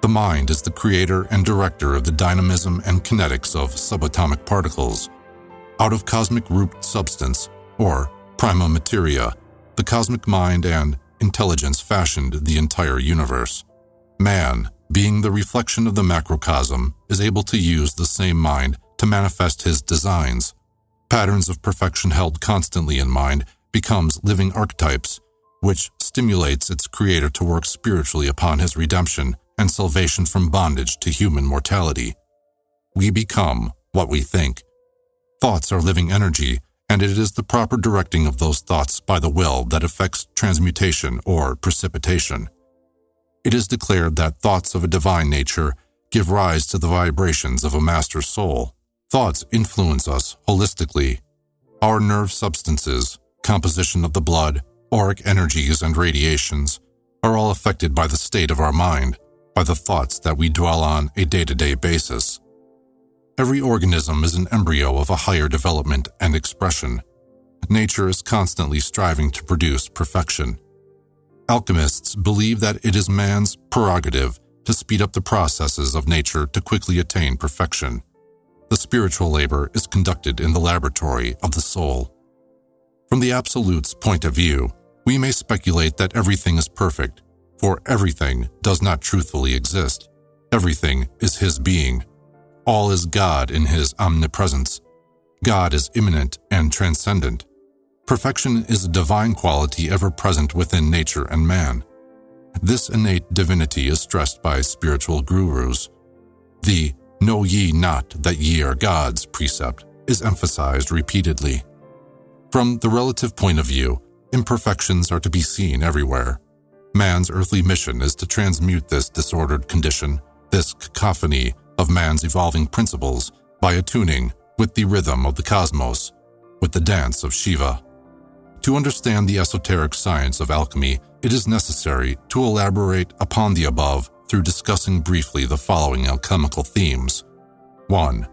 The mind is the creator and director of the dynamism and kinetics of subatomic particles. Out of cosmic root substance, or prima materia, the cosmic mind and intelligence fashioned the entire universe. Man, being the reflection of the macrocosm, is able to use the same mind to manifest his designs. Patterns of perfection held constantly in mind becomes living archetypes, which stimulates its creator to work spiritually upon his redemption and salvation from bondage to human mortality. We become what we think. Thoughts are living energy, and it is the proper directing of those thoughts by the will that affects transmutation or precipitation it is declared that thoughts of a divine nature give rise to the vibrations of a master soul. Thoughts influence us holistically. Our nerve substances, composition of the blood, auric energies, and radiations are all affected by the state of our mind, by the thoughts that we dwell on a day to day basis. Every organism is an embryo of a higher development and expression. Nature is constantly striving to produce perfection. Alchemists believe that it is man's prerogative to speed up the processes of nature to quickly attain perfection. The spiritual labor is conducted in the laboratory of the soul. From the Absolute's point of view, we may speculate that everything is perfect, for everything does not truthfully exist. Everything is His being. All is God in His omnipresence. God is immanent and transcendent. Perfection is a divine quality ever present within nature and man. This innate divinity is stressed by spiritual gurus. The Know ye not that ye are gods precept is emphasized repeatedly. From the relative point of view, imperfections are to be seen everywhere. Man's earthly mission is to transmute this disordered condition, this cacophony of man's evolving principles, by attuning with the rhythm of the cosmos, with the dance of Shiva. To understand the esoteric science of alchemy, it is necessary to elaborate upon the above through discussing briefly the following alchemical themes 1.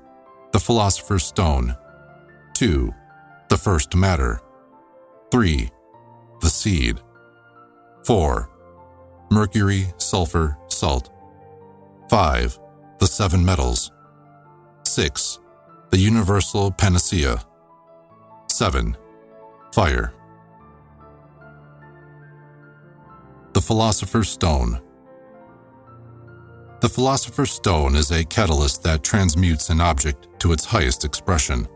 The Philosopher's Stone, 2. The First Matter, 3. The Seed, 4. Mercury, Sulfur, Salt, 5. The Seven Metals, 6. The Universal Panacea, 7. Fire. The Philosopher's Stone The Philosopher's Stone is a catalyst that transmutes an object to its highest expression.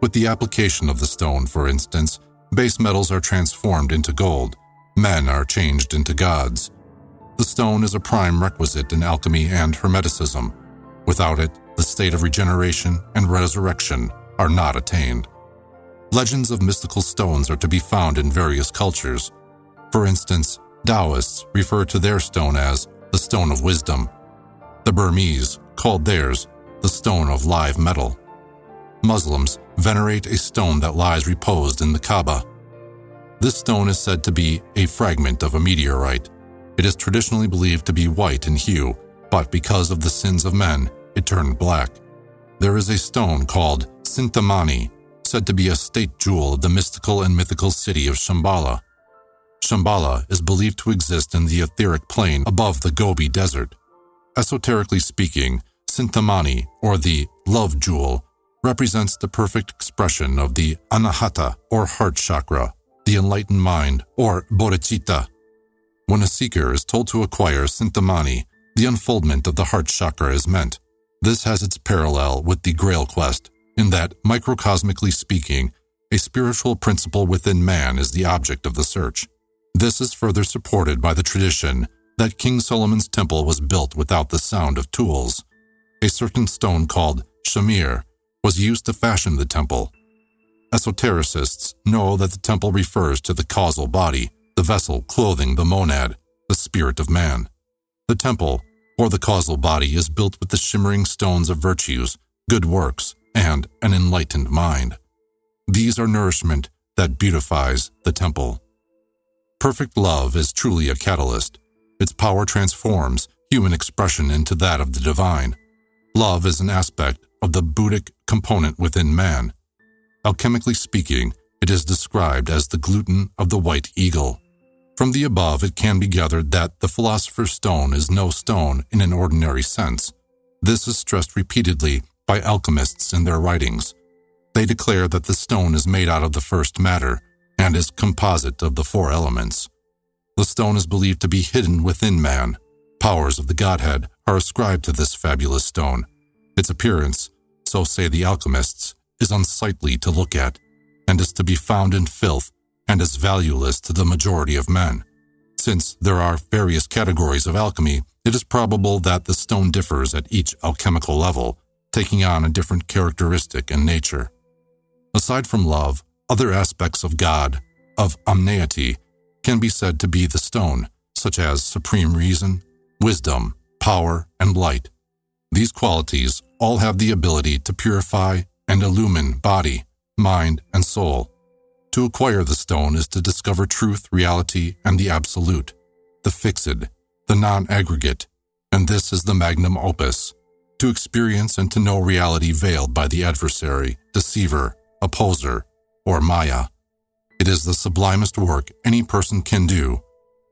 With the application of the stone, for instance, Base metals are transformed into gold. Men are changed into gods. The stone is a prime requisite in alchemy and hermeticism. Without it, the state of regeneration and resurrection are not attained. Legends of mystical stones are to be found in various cultures. For instance, Taoists refer to their stone as the stone of wisdom. The Burmese called theirs the stone of live metal. Muslims venerate a stone that lies reposed in the Kaaba. This stone is said to be a fragment of a meteorite. It is traditionally believed to be white in hue, but because of the sins of men, it turned black. There is a stone called Cintamani, said to be a state jewel of the mystical and mythical city of Shambhala. Shambhala is believed to exist in the etheric plane above the Gobi Desert. Esoterically speaking, Cintamani, or the love jewel, represents the perfect expression of the anahata, or heart chakra, the enlightened mind, or bodhicitta. When a seeker is told to acquire Cintamani, the unfoldment of the heart chakra is meant. This has its parallel with the Grail quest, in that, microcosmically speaking, a spiritual principle within man is the object of the search. This is further supported by the tradition that King Solomon's temple was built without the sound of tools. A certain stone called shamir was used to fashion the temple. Esotericists know that the temple refers to the causal body, the vessel clothing the monad, the spirit of man. The temple, or the causal body, is built with the shimmering stones of virtues, good works, and an enlightened mind. These are nourishment that beautifies the temple. Perfect love is truly a catalyst. Its power transforms human expression into that of the divine. Love is an aspect of the Buddhic component within man. Alchemically speaking, it is described as the gluten of the white eagle. From the above, it can be gathered that the philosopher's stone is no stone in an ordinary sense. This is stressed repeatedly by alchemists in their writings. They declare that the stone is made out of the first matter, and is composite of the four elements. The stone is believed to be hidden within man. Powers of the Godhead are ascribed to this fabulous stone. Its appearance, so say the alchemists, is unsightly to look at, and is to be found in filth, and is valueless to the majority of men. Since there are various categories of alchemy, it is probable that the stone differs at each alchemical level, taking on a different characteristic and nature. Aside from love, other aspects of God, of omneity, can be said to be the stone, such as supreme reason, wisdom, power, and light. These qualities all have the ability to purify and illumine body, mind, and soul. To acquire the stone is to discover truth, reality, and the absolute, the fixed, the non aggregate, and this is the magnum opus to experience and to know reality veiled by the adversary, deceiver, opposer, or Maya. It is the sublimest work any person can do.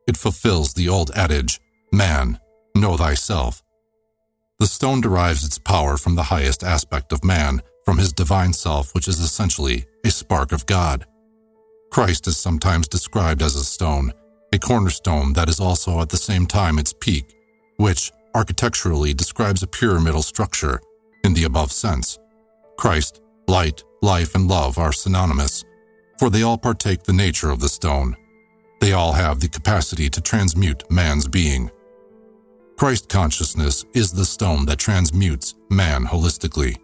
It fulfills the old adage, Man, know thyself. The stone derives its power from the highest aspect of man, from his divine self, which is essentially a spark of God. Christ is sometimes described as a stone, a cornerstone that is also at the same time its peak, which, architecturally, describes a pyramidal structure in the above sense. Christ, light, life, and love are synonymous, for they all partake the nature of the stone. They all have the capacity to transmute man's being. Christ consciousness is the stone that transmutes man holistically.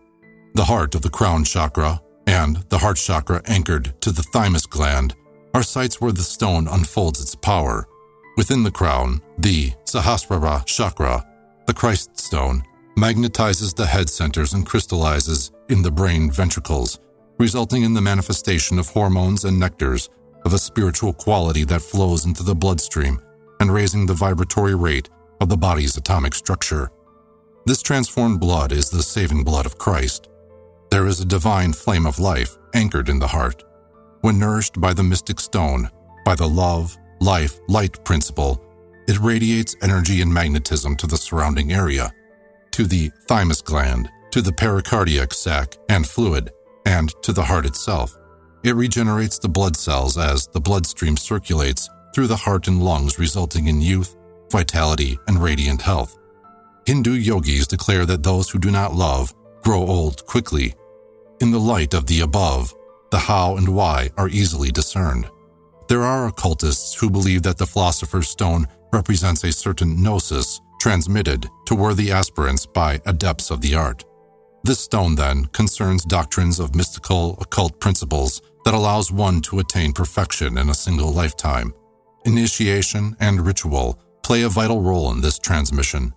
The heart of the crown chakra and the heart chakra anchored to the thymus gland are sites where the stone unfolds its power. Within the crown, the Sahasrara chakra, the Christ stone, magnetizes the head centers and crystallizes in the brain ventricles, resulting in the manifestation of hormones and nectars of a spiritual quality that flows into the bloodstream and raising the vibratory rate of the body's atomic structure. This transformed blood is the saving blood of Christ. There is a divine flame of life anchored in the heart. When nourished by the mystic stone, by the love, life, light principle, it radiates energy and magnetism to the surrounding area, to the thymus gland, to the pericardiac sac and fluid, and to the heart itself. It regenerates the blood cells as the bloodstream circulates through the heart and lungs, resulting in youth, vitality, and radiant health. Hindu yogis declare that those who do not love grow old quickly. In the light of the above, the how and why are easily discerned. There are occultists who believe that the Philosopher's Stone represents a certain gnosis transmitted to worthy aspirants by adepts of the art. This stone, then, concerns doctrines of mystical occult principles that allows one to attain perfection in a single lifetime. Initiation and ritual play a vital role in this transmission.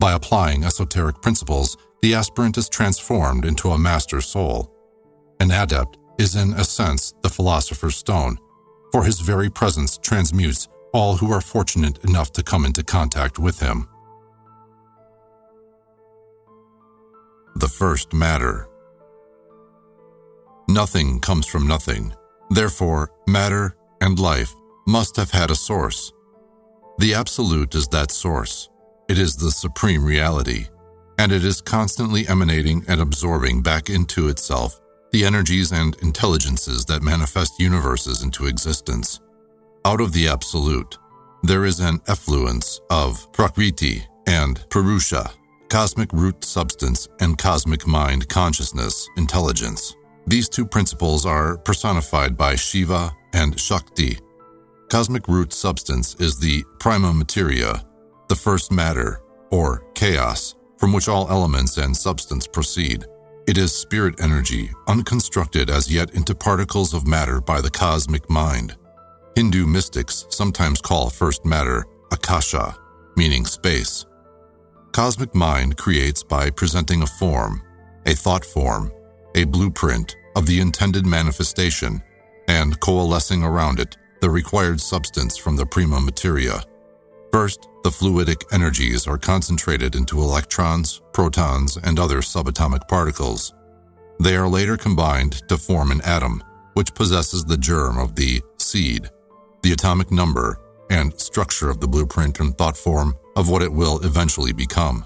By applying esoteric principles, the aspirant is transformed into a master soul. An adept is, in a sense, the philosopher's stone, for his very presence transmutes all who are fortunate enough to come into contact with him. The first matter. Nothing comes from nothing. Therefore, matter and life must have had a source. The Absolute is that source. It is the supreme reality, and it is constantly emanating and absorbing back into itself the energies and intelligences that manifest universes into existence. Out of the Absolute, there is an effluence of Prakriti and Purusha, cosmic root substance and cosmic mind consciousness, intelligence. These two principles are personified by Shiva and Shakti. Cosmic root substance is the prima materia, the first matter, or chaos, from which all elements and substance proceed. It is spirit energy, unconstructed as yet into particles of matter by the cosmic mind. Hindu mystics sometimes call first matter Akasha, meaning space. Cosmic mind creates by presenting a form, a thought form, a blueprint of the intended manifestation, and coalescing around it the required substance from the prima materia. First, the fluidic energies are concentrated into electrons, protons, and other subatomic particles. They are later combined to form an atom, which possesses the germ of the seed, the atomic number, and structure of the blueprint and thought form of what it will eventually become.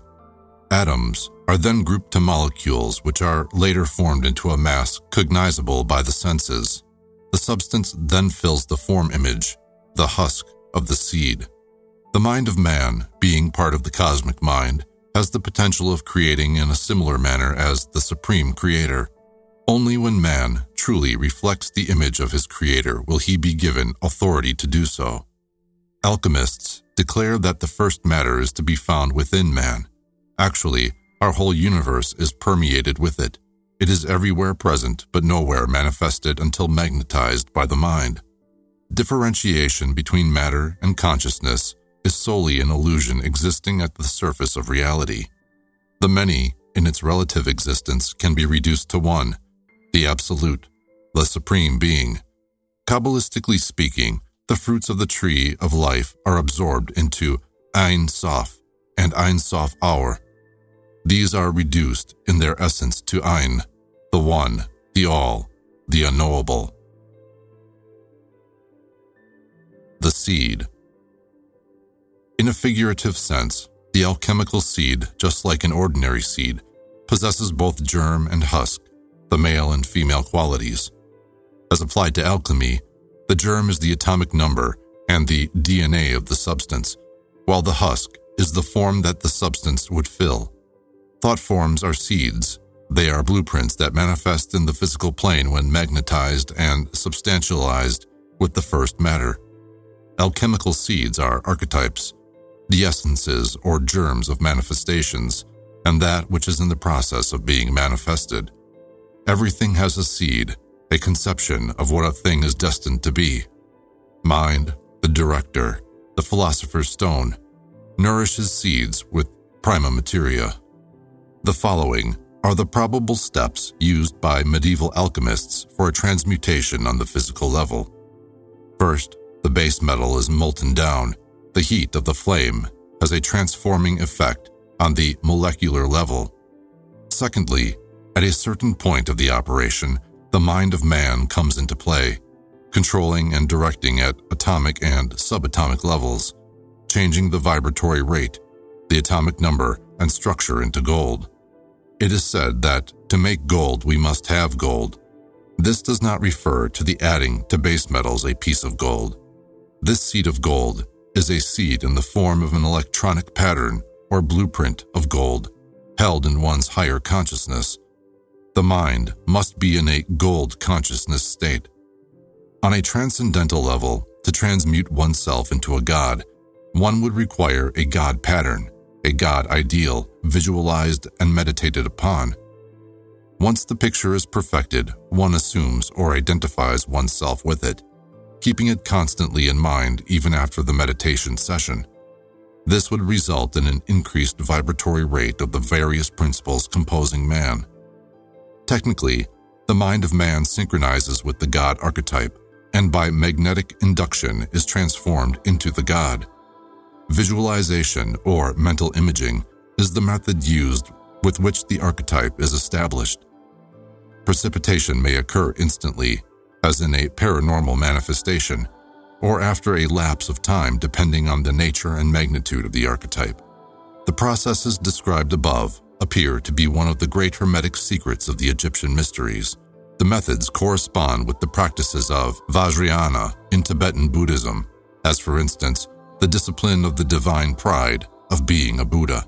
Atoms are then grouped to molecules which are later formed into a mass cognizable by the senses. The substance then fills the form image, the husk of the seed. The mind of man, being part of the cosmic mind, has the potential of creating in a similar manner as the supreme creator. Only when man truly reflects the image of his creator will he be given authority to do so. Alchemists declare that the first matter is to be found within man. Actually, our whole universe is permeated with it. It is everywhere present, but nowhere manifested until magnetized by the mind. Differentiation between matter and consciousness is solely an illusion existing at the surface of reality. The many, in its relative existence, can be reduced to one, the Absolute, the Supreme Being. Kabbalistically speaking, the fruits of the tree of life are absorbed into Ein Sof and Ein Sof Aur, these are reduced in their essence to Ein, the One, the All, the Unknowable. The seed. In a figurative sense, the alchemical seed, just like an ordinary seed, possesses both germ and husk, the male and female qualities. As applied to alchemy, the germ is the atomic number and the DNA of the substance, while the husk is the form that the substance would fill. Thought forms are seeds. They are blueprints that manifest in the physical plane when magnetized and substantialized with the first matter. Alchemical seeds are archetypes, the essences or germs of manifestations, and that which is in the process of being manifested. Everything has a seed, a conception of what a thing is destined to be. Mind, the director, the philosopher's stone, nourishes seeds with prima materia. The following are the probable steps used by medieval alchemists for a transmutation on the physical level. First, the base metal is molten down. The heat of the flame has a transforming effect on the molecular level. Secondly, at a certain point of the operation, the mind of man comes into play, controlling and directing at atomic and subatomic levels, changing the vibratory rate, the atomic number, and structure into gold. It is said that to make gold, we must have gold. This does not refer to the adding to base metals a piece of gold. This seed of gold is a seed in the form of an electronic pattern or blueprint of gold, held in one's higher consciousness. the mind must be in a gold consciousness state. On a transcendental level, to transmute oneself into a god, one would require a god pattern, a god ideal, visualized and meditated upon. Once the picture is perfected, one assumes or identifies oneself with it, keeping it constantly in mind even after the meditation session. This would result in an increased vibratory rate of the various principles composing man. Technically, the mind of man synchronizes with the God archetype, and by magnetic induction is transformed into the God. Visualization or mental imaging is the method used with which the archetype is established. Precipitation may occur instantly, as in a paranormal manifestation, or after a lapse of time depending on the nature and magnitude of the archetype. The processes described above appear to be one of the great hermetic secrets of the Egyptian mysteries. The methods correspond with the practices of Vajrayana in Tibetan Buddhism, as for instance, the discipline of the divine pride of being a Buddha.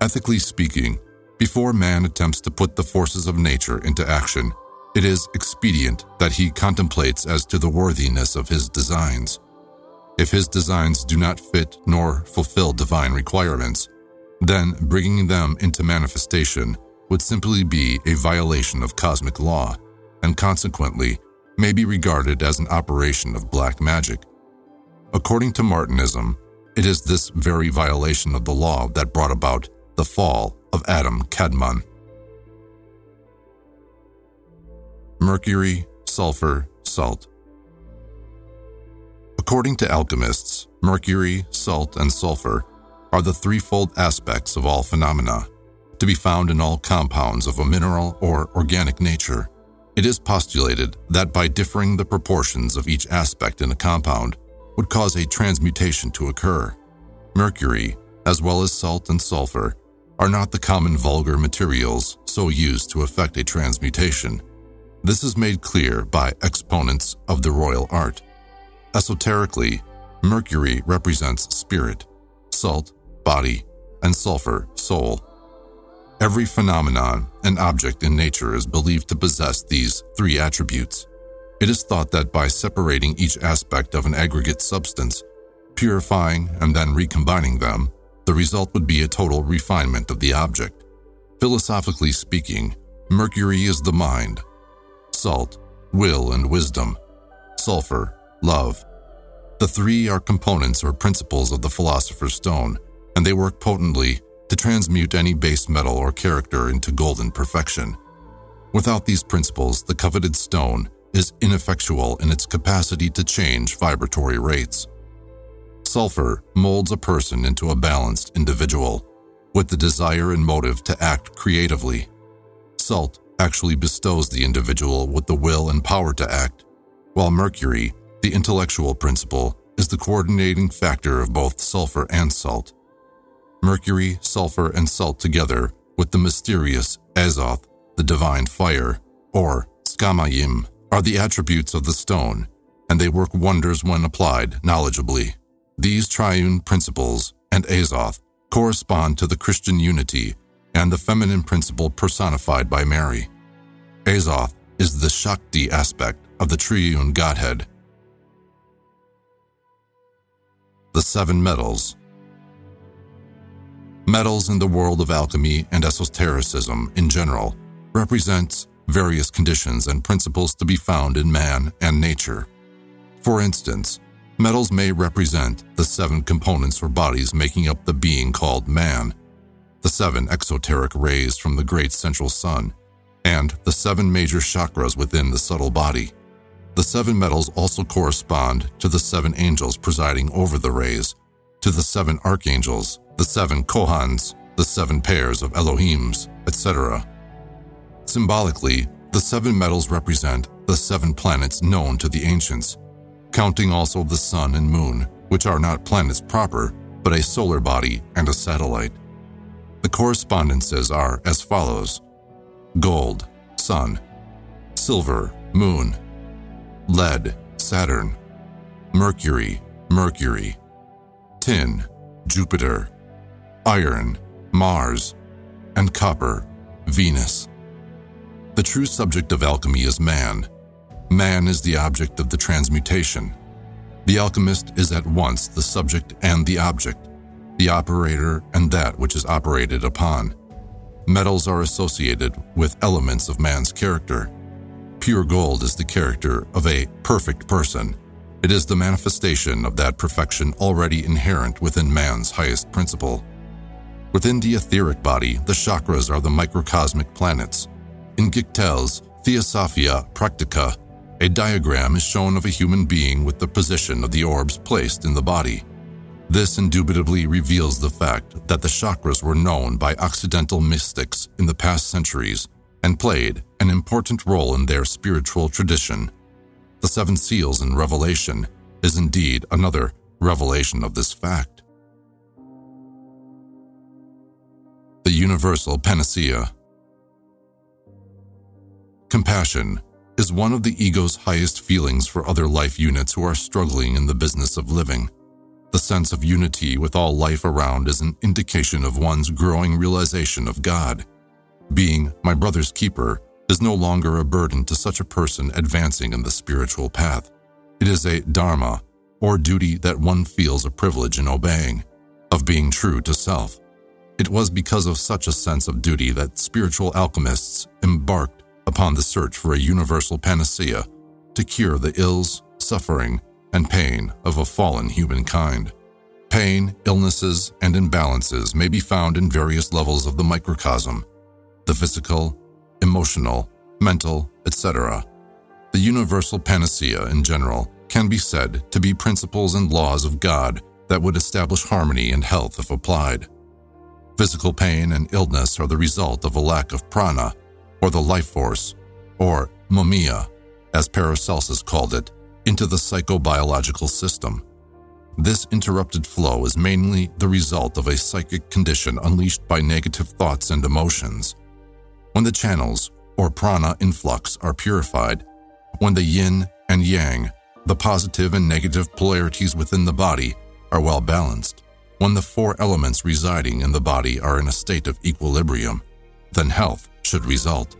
Ethically speaking, before man attempts to put the forces of nature into action, it is expedient that he contemplates as to the worthiness of his designs. If his designs do not fit nor fulfill divine requirements, then bringing them into manifestation would simply be a violation of cosmic law, and consequently may be regarded as an operation of black magic. According to Martinism, it is this very violation of the law that brought about the fall of Adam Kadmon. Mercury, sulfur, salt. According to alchemists, mercury, salt, and sulfur are the threefold aspects of all phenomena, to be found in all compounds of a mineral or organic nature. It is postulated that by differing the proportions of each aspect in a compound would cause a transmutation to occur. Mercury, as well as salt and sulfur, are not the common vulgar materials so used to effect a transmutation. This is made clear by exponents of the royal art. Esoterically, Mercury represents spirit, salt, body, and sulfur, soul. Every phenomenon and object in nature is believed to possess these three attributes. It is thought that by separating each aspect of an aggregate substance, purifying and then recombining them, the result would be a total refinement of the object. Philosophically speaking, Mercury is the mind, salt, will, and wisdom, sulfur, love. The three are components or principles of the Philosopher's Stone, and they work potently to transmute any base metal or character into golden perfection. Without these principles, the coveted stone is ineffectual in its capacity to change vibratory rates. Sulfur molds a person into a balanced individual with the desire and motive to act creatively. Salt actually bestows the individual with the will and power to act, while Mercury, the intellectual principle, is the coordinating factor of both sulfur and salt. Mercury, sulfur, and salt together with the mysterious Azoth, the divine fire, or Shamayim, are the attributes of the stone, and they work wonders when applied knowledgeably. These triune principles and Azoth correspond to the Christian unity and the feminine principle personified by Mary. Azoth is the Shakti aspect of the triune Godhead. The seven metals. Metals in the world of alchemy and esotericism in general represents various conditions and principles to be found in man and nature. For instance, metals may represent the seven components or bodies making up the being called man the seven exoteric rays from the great central sun, and the seven major chakras within the subtle body. The seven metals also correspond to the seven angels presiding over the rays, to the seven archangels, the seven Chohans, the seven pairs of Elohims, etc. Symbolically, the seven metals represent the seven planets known to the ancients, counting also the sun and moon, which are not planets proper, but a solar body and a satellite. The correspondences are as follows. Gold, sun, silver, moon, lead, Saturn, mercury, Mercury, tin, Jupiter, iron, Mars, and copper, Venus. The true subject of alchemy is man. Man is the object of the transmutation. The alchemist is at once the subject and the object, the operator and that which is operated upon. Metals are associated with elements of man's character. Pure gold is the character of a perfect person. It is the manifestation of that perfection already inherent within man's highest principle. Within the etheric body, the chakras are the microcosmic planets. In Gichtel's Theosophia Practica, a diagram is shown of a human being with the position of the orbs placed in the body. This indubitably reveals the fact that the chakras were known by Occidental mystics in the past centuries and played an important role in their spiritual tradition. The Seven Seals in Revelation is indeed another revelation of this fact. The Universal Panacea Compassion is one of the ego's highest feelings for other life units who are struggling in the business of living. The sense of unity with all life around is an indication of one's growing realization of God. Being my brother's keeper is no longer a burden to such a person advancing in the spiritual path. It is a dharma, or duty that one feels a privilege in obeying, of being true to self. It was because of such a sense of duty that spiritual alchemists embarked upon the search for a universal panacea to cure the ills, suffering, and pain of a fallen humankind. Pain, illnesses, and imbalances may be found in various levels of the microcosm the physical, emotional, mental, etc. The universal panacea in general can be said to be principles and laws of God that would establish harmony and health if applied. Physical pain and illness are the result of a lack of prana, or the life force, or mumia, as Paracelsus called it, into the psychobiological system. This interrupted flow is mainly the result of a psychic condition unleashed by negative thoughts and emotions. When the channels, or prana influx, are purified, when the yin and yang, the positive and negative polarities within the body, are well balanced, when the four elements residing in the body are in a state of equilibrium, then health should result.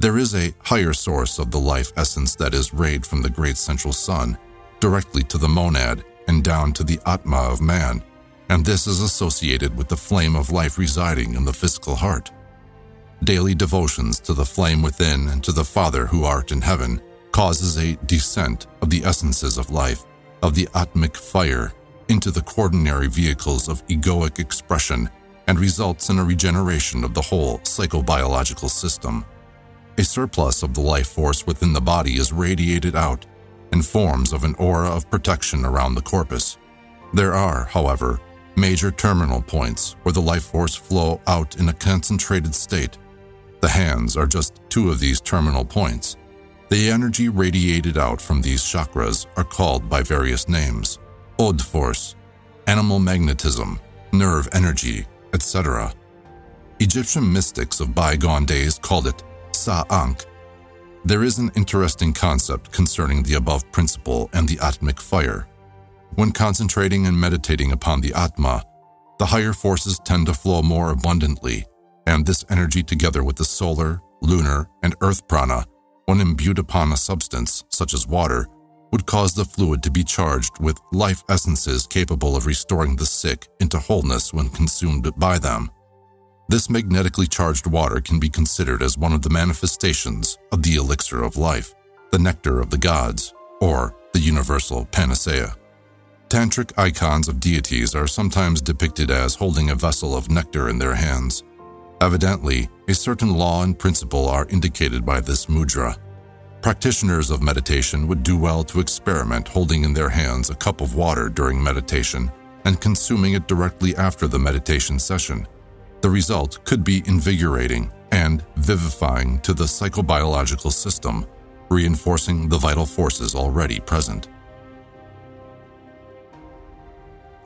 There is a higher source of the life essence that is rayed from the great central sun, directly to the monad and down to the Atma of man, and this is associated with the flame of life residing in the physical heart. Daily devotions to the flame within and to the Father who art in heaven causes a descent of the essences of life, of the Atmic fire, into the quaternary vehicles of egoic expression and results in a regeneration of the whole psychobiological system a surplus of the life force within the body is radiated out and forms of an aura of protection around the corpus. There are, however, major terminal points where the life force flow out in a concentrated state. The hands are just two of these terminal points. The energy radiated out from these chakras are called by various names Od force, animal magnetism, nerve energy, etc. Egyptian mystics of bygone days called it Sa-Ankh. There is an interesting concept concerning the above principle and the Atmic fire. When concentrating and meditating upon the Atma, the higher forces tend to flow more abundantly, and this energy together with the solar, lunar, and earth prana, when imbued upon a substance, such as water, would cause the fluid to be charged with life essences capable of restoring the sick into wholeness when consumed by them. This magnetically charged water can be considered as one of the manifestations of the elixir of life, the nectar of the gods, or the universal panacea. Tantric icons of deities are sometimes depicted as holding a vessel of nectar in their hands. Evidently, a certain law and principle are indicated by this mudra. Practitioners of meditation would do well to experiment holding in their hands a cup of water during meditation and consuming it directly after the meditation session the result could be invigorating and vivifying to the psychobiological system, reinforcing the vital forces already present.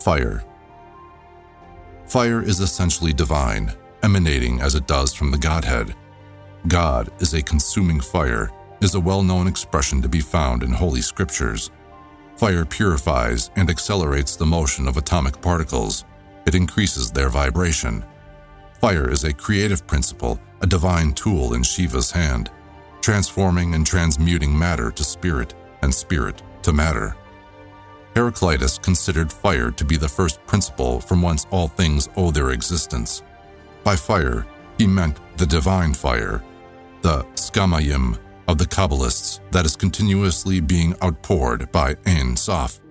Fire Fire is essentially divine, emanating as it does from the Godhead. God is a consuming fire is a well-known expression to be found in Holy Scriptures. Fire purifies and accelerates the motion of atomic particles. It increases their vibration Fire is a creative principle, a divine tool in Shiva's hand, transforming and transmuting matter to spirit and spirit to matter. Heraclitus considered fire to be the first principle from whence all things owe their existence. By fire, he meant the divine fire, the Shamayim of the Kabbalists that is continuously being outpoured by Ein Sof.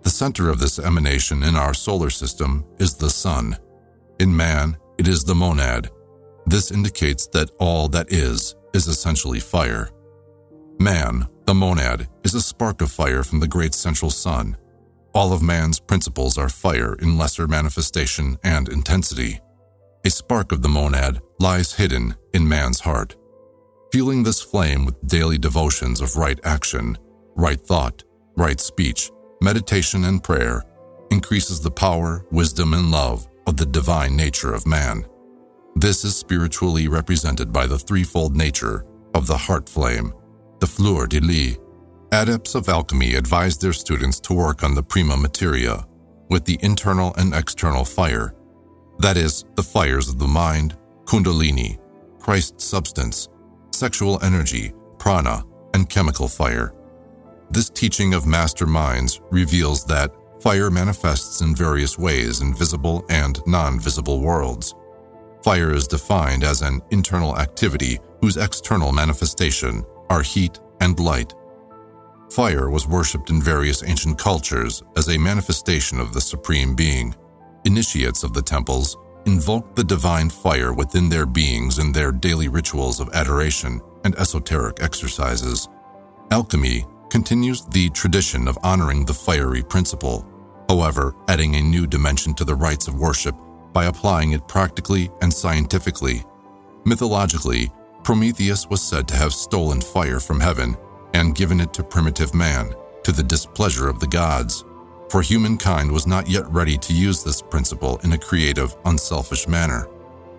The center of this emanation in our solar system is the sun. In man, it is the monad. This indicates that all that is is essentially fire. Man, the monad, is a spark of fire from the great central sun. All of man's principles are fire in lesser manifestation and intensity. A spark of the monad lies hidden in man's heart. Fueling this flame with daily devotions of right action, right thought, right speech, meditation, and prayer increases the power, wisdom, and love of the divine nature of man. This is spiritually represented by the threefold nature of the heart flame, the fleur de lis. Adepts of alchemy advise their students to work on the prima materia with the internal and external fire, that is, the fires of the mind, kundalini, Christ's substance, sexual energy, prana, and chemical fire. This teaching of master minds reveals that fire manifests in various ways in visible and non visible worlds. Fire is defined as an internal activity whose external manifestation are heat and light. Fire was worshipped in various ancient cultures as a manifestation of the Supreme Being. Initiates of the temples invoked the divine fire within their beings in their daily rituals of adoration and esoteric exercises. Alchemy continues the tradition of honoring the fiery principle, however, adding a new dimension to the rites of worship by applying it practically and scientifically. Mythologically, Prometheus was said to have stolen fire from heaven and given it to primitive man, to the displeasure of the gods, for humankind was not yet ready to use this principle in a creative, unselfish manner.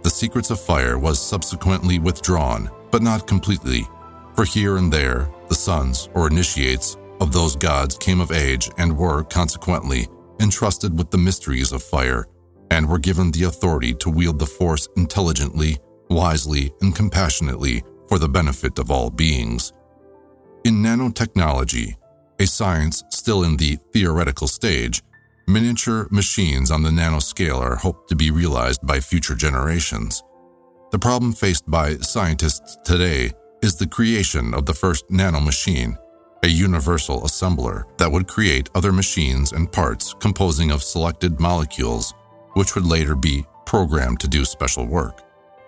The secrets of fire was subsequently withdrawn, but not completely, for here and there, the sons, or initiates, of those gods came of age and were, consequently, entrusted with the mysteries of fire and were given the authority to wield the force intelligently, wisely, and compassionately for the benefit of all beings. In nanotechnology, a science still in the theoretical stage, miniature machines on the nanoscale are hoped to be realized by future generations. The problem faced by scientists today is the creation of the first nanomachine, a universal assembler that would create other machines and parts composing of selected molecules which would later be programmed to do special work.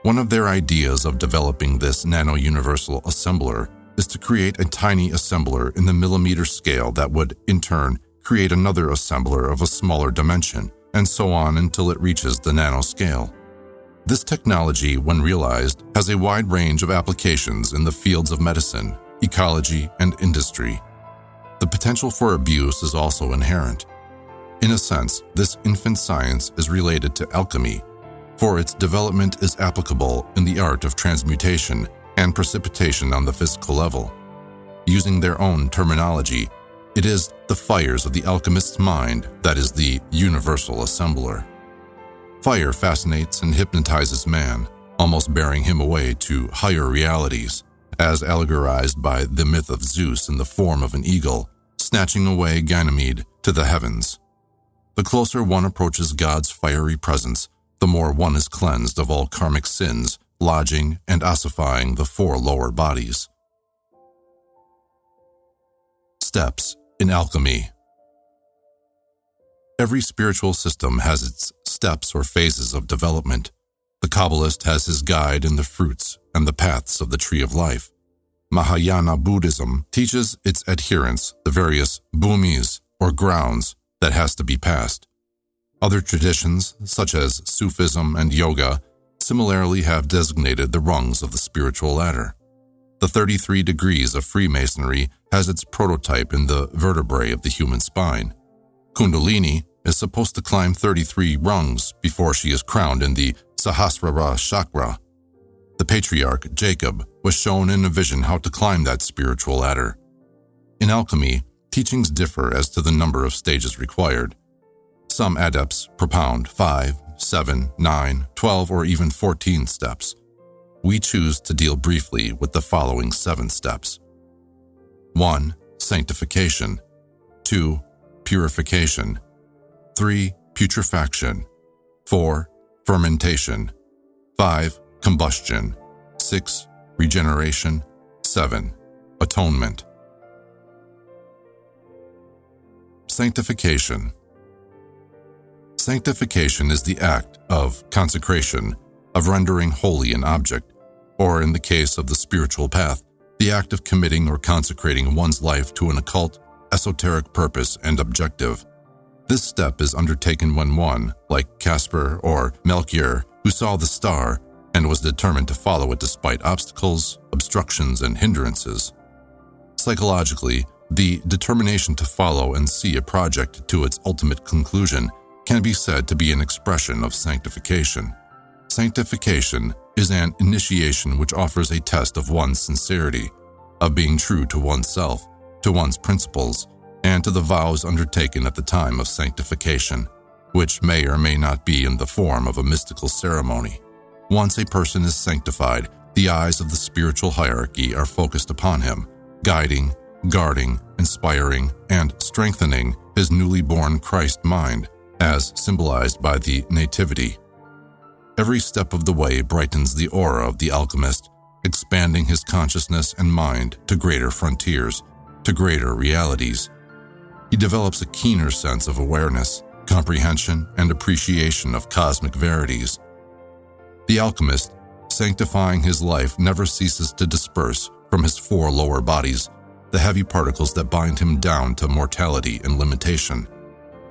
One of their ideas of developing this nano universal assembler is to create a tiny assembler in the millimeter scale that would, in turn, create another assembler of a smaller dimension, and so on until it reaches the nanoscale. This technology, when realized, has a wide range of applications in the fields of medicine, ecology, and industry. The potential for abuse is also inherent. In a sense, this infant science is related to alchemy, for its development is applicable in the art of transmutation and precipitation on the physical level. Using their own terminology, it is the fires of the alchemist's mind that is the universal assembler. Fire fascinates and hypnotizes man, almost bearing him away to higher realities, as allegorized by the myth of Zeus in the form of an eagle, snatching away Ganymede to the heavens. The closer one approaches God's fiery presence, the more one is cleansed of all karmic sins, lodging and ossifying the four lower bodies. Steps in Alchemy Every spiritual system has its steps or phases of development. The Kabbalist has his guide in the fruits and the paths of the tree of life. Mahayana Buddhism teaches its adherents the various bhumis or grounds that has to be passed. Other traditions, such as Sufism and yoga, similarly have designated the rungs of the spiritual ladder. The 33 degrees of Freemasonry has its prototype in the vertebrae of the human spine. Kundalini is supposed to climb 33 rungs before she is crowned in the Sahasrara chakra. The patriarch, Jacob, was shown in a vision how to climb that spiritual ladder. In alchemy, Teachings differ as to the number of stages required. Some adepts propound five, 7, 9, 12, or even 14 steps. We choose to deal briefly with the following seven steps 1. Sanctification, 2. Purification, 3. Putrefaction, 4. Fermentation, 5. Combustion, 6. Regeneration, 7. Atonement. Sanctification Sanctification is the act of consecration, of rendering holy an object, or in the case of the spiritual path, the act of committing or consecrating one's life to an occult, esoteric purpose and objective. This step is undertaken when one, like Caspar or Melchior, who saw the star and was determined to follow it despite obstacles, obstructions, and hindrances. Psychologically, the determination to follow and see a project to its ultimate conclusion can be said to be an expression of sanctification. Sanctification is an initiation which offers a test of one's sincerity, of being true to oneself, to one's principles, and to the vows undertaken at the time of sanctification, which may or may not be in the form of a mystical ceremony. Once a person is sanctified, the eyes of the spiritual hierarchy are focused upon him, guiding, guarding, inspiring, and strengthening his newly born Christ mind as symbolized by the Nativity. Every step of the way brightens the aura of the alchemist, expanding his consciousness and mind to greater frontiers, to greater realities. He develops a keener sense of awareness, comprehension, and appreciation of cosmic verities. The alchemist, sanctifying his life, never ceases to disperse from his four lower bodies the heavy particles that bind him down to mortality and limitation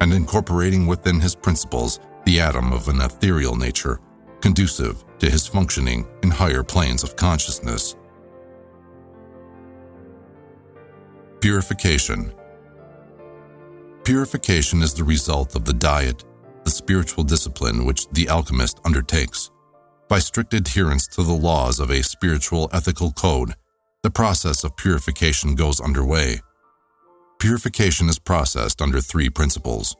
and incorporating within his principles the atom of an ethereal nature, conducive to his functioning in higher planes of consciousness. Purification Purification is the result of the diet, the spiritual discipline which the alchemist undertakes. By strict adherence to the laws of a spiritual ethical code, the process of purification goes underway. Purification is processed under three principles.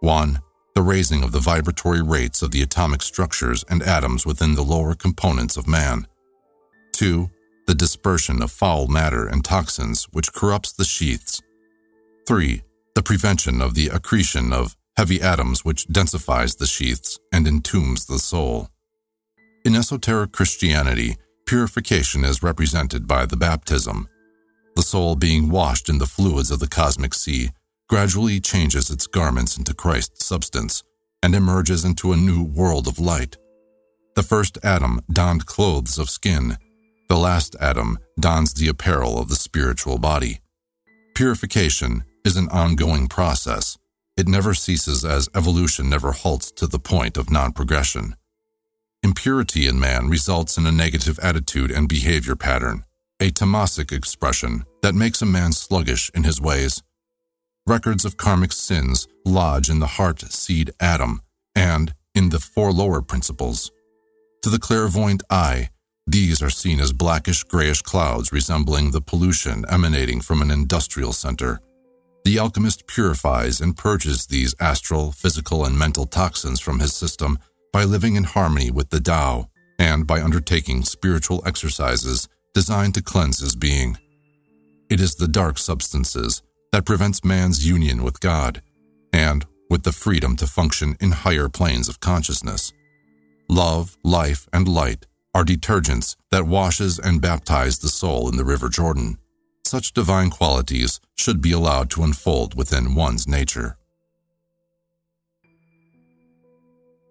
1. The raising of the vibratory rates of the atomic structures and atoms within the lower components of man. 2. The dispersion of foul matter and toxins which corrupts the sheaths. 3. The prevention of the accretion of heavy atoms which densifies the sheaths and entombs the soul. In esoteric Christianity, purification is represented by the baptism, the soul being washed in the fluids of the cosmic sea, gradually changes its garments into Christ's substance and emerges into a new world of light. The first Adam donned clothes of skin. The last Adam dons the apparel of the spiritual body. Purification is an ongoing process. It never ceases as evolution never halts to the point of non progression. Impurity in man results in a negative attitude and behavior pattern a tamasic expression that makes a man sluggish in his ways. Records of karmic sins lodge in the heart seed atom and in the four lower principles. To the clairvoyant eye, these are seen as blackish grayish clouds resembling the pollution emanating from an industrial center. The alchemist purifies and purges these astral, physical, and mental toxins from his system by living in harmony with the Tao and by undertaking spiritual exercises designed to cleanse his being. It is the dark substances that prevents man's union with God and with the freedom to function in higher planes of consciousness. Love, life, and light are detergents that washes and baptize the soul in the River Jordan. Such divine qualities should be allowed to unfold within one's nature.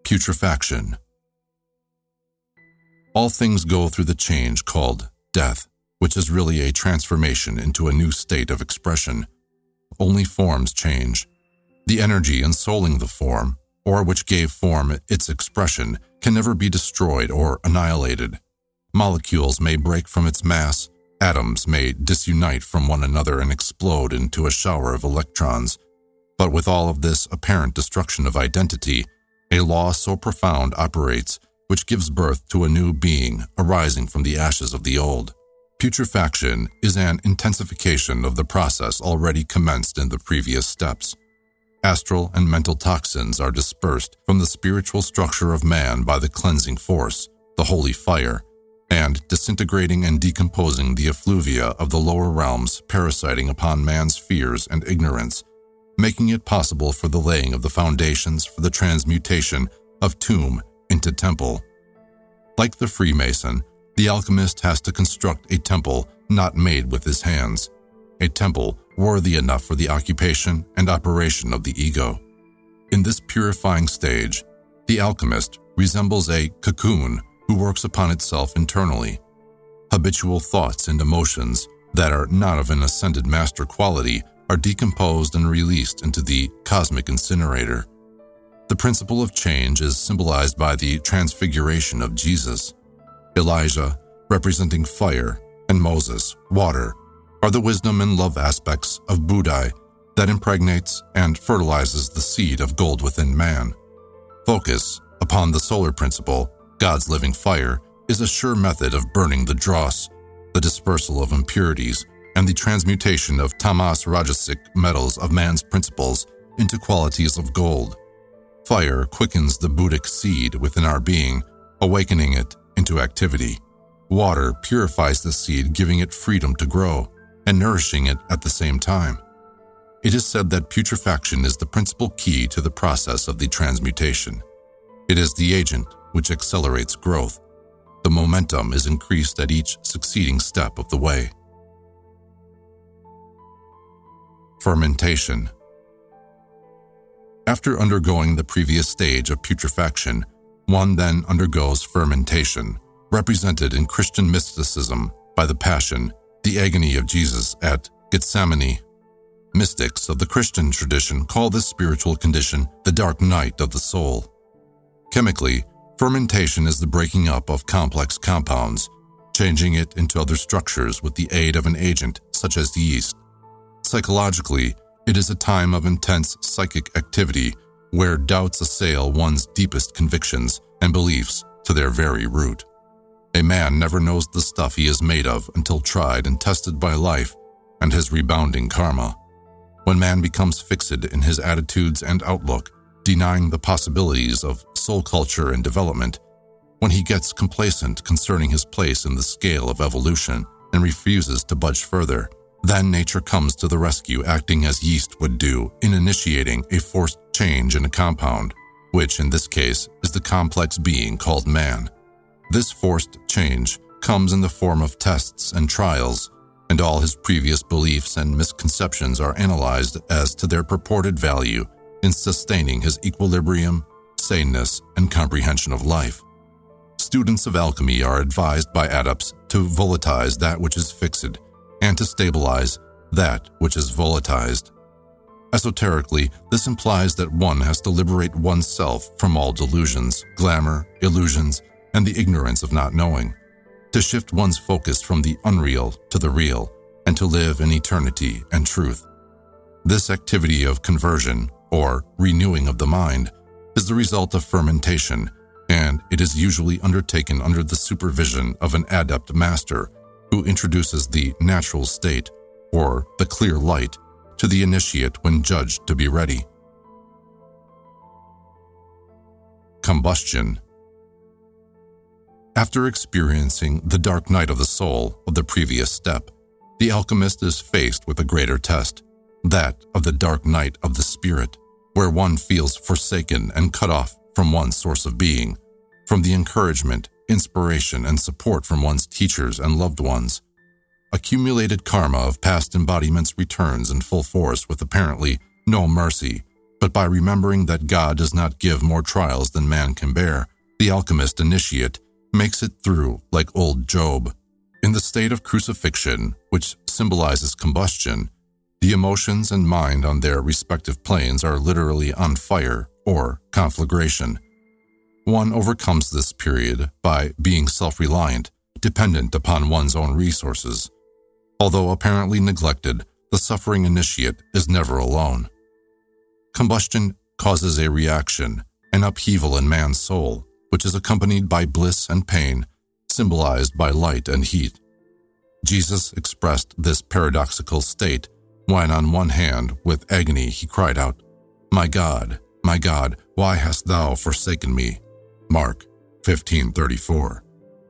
Putrefaction All things go through the change called death, which is really a transformation into a new state of expression. Only forms change. The energy ensouling the form, or which gave form its expression, can never be destroyed or annihilated. Molecules may break from its mass, atoms may disunite from one another and explode into a shower of electrons. But with all of this apparent destruction of identity, a law so profound operates which gives birth to a new being arising from the ashes of the old. Putrefaction is an intensification of the process already commenced in the previous steps. astral and mental toxins are dispersed from the spiritual structure of man by the cleansing force, the holy fire, and disintegrating and decomposing the effluvia of the lower realms parasiting upon man's fears and ignorance, making it possible for the laying of the foundations for the transmutation of tomb into temple. Like the Freemason, the alchemist has to construct a temple not made with his hands, a temple worthy enough for the occupation and operation of the ego. In this purifying stage, the alchemist resembles a cocoon who works upon itself internally. Habitual thoughts and emotions that are not of an ascended master quality are decomposed and released into the cosmic incinerator. The principle of change is symbolized by the transfiguration of Jesus. Elijah, representing fire, and Moses, water, are the wisdom and love aspects of Buddhi that impregnates and fertilizes the seed of gold within man. Focus upon the solar principle, God's living fire, is a sure method of burning the dross, the dispersal of impurities, and the transmutation of tamas rajasic metals of man's principles into qualities of gold. Fire quickens the Buddhic seed within our being, awakening it into activity. Water purifies the seed, giving it freedom to grow and nourishing it at the same time. It is said that putrefaction is the principal key to the process of the transmutation. It is the agent which accelerates growth. The momentum is increased at each succeeding step of the way. Fermentation After undergoing the previous stage of putrefaction, one then undergoes fermentation, represented in Christian mysticism by the Passion the agony of Jesus at Gethsemane. Mystics of the Christian tradition call this spiritual condition the dark night of the soul. Chemically, fermentation is the breaking up of complex compounds, changing it into other structures with the aid of an agent such as yeast. Psychologically, it is a time of intense psychic activity where doubts assail one's deepest convictions and beliefs to their very root. A man never knows the stuff he is made of until tried and tested by life and his rebounding karma. When man becomes fixed in his attitudes and outlook, denying the possibilities of soul culture and development, when he gets complacent concerning his place in the scale of evolution and refuses to budge further, then nature comes to the rescue, acting as yeast would do in initiating a forced change in a compound, which in this case is the complex being called man. This forced change comes in the form of tests and trials, and all his previous beliefs and misconceptions are analyzed as to their purported value in sustaining his equilibrium, saneness, and comprehension of life. Students of alchemy are advised by adepts to volatilize that which is fixed and to stabilize that which is volatilized. Esoterically, this implies that one has to liberate oneself from all delusions, glamour, illusions, and the ignorance of not knowing, to shift one's focus from the unreal to the real, and to live in eternity and truth. This activity of conversion, or renewing of the mind, is the result of fermentation, and it is usually undertaken under the supervision of an adept master who introduces the natural state, or the clear light, to the initiate when judged to be ready. Combustion after experiencing the dark night of the soul of the previous step, the alchemist is faced with a greater test, that of the dark night of the spirit, where one feels forsaken and cut off from one's source of being, from the encouragement, inspiration, and support from one's teachers and loved ones. Accumulated karma of past embodiments returns in full force with apparently no mercy, but by remembering that God does not give more trials than man can bear, the alchemist initiate makes it through like old Job. In the state of crucifixion, which symbolizes combustion, the emotions and mind on their respective planes are literally on fire or conflagration. One overcomes this period by being self reliant, dependent upon one's own resources. Although apparently neglected, the suffering initiate is never alone. Combustion causes a reaction, an upheaval in man's soul, which is accompanied by bliss and pain, symbolized by light and heat. Jesus expressed this paradoxical state when, on one hand, with agony, he cried out, My God, my God, why hast thou forsaken me? Mark 15:34.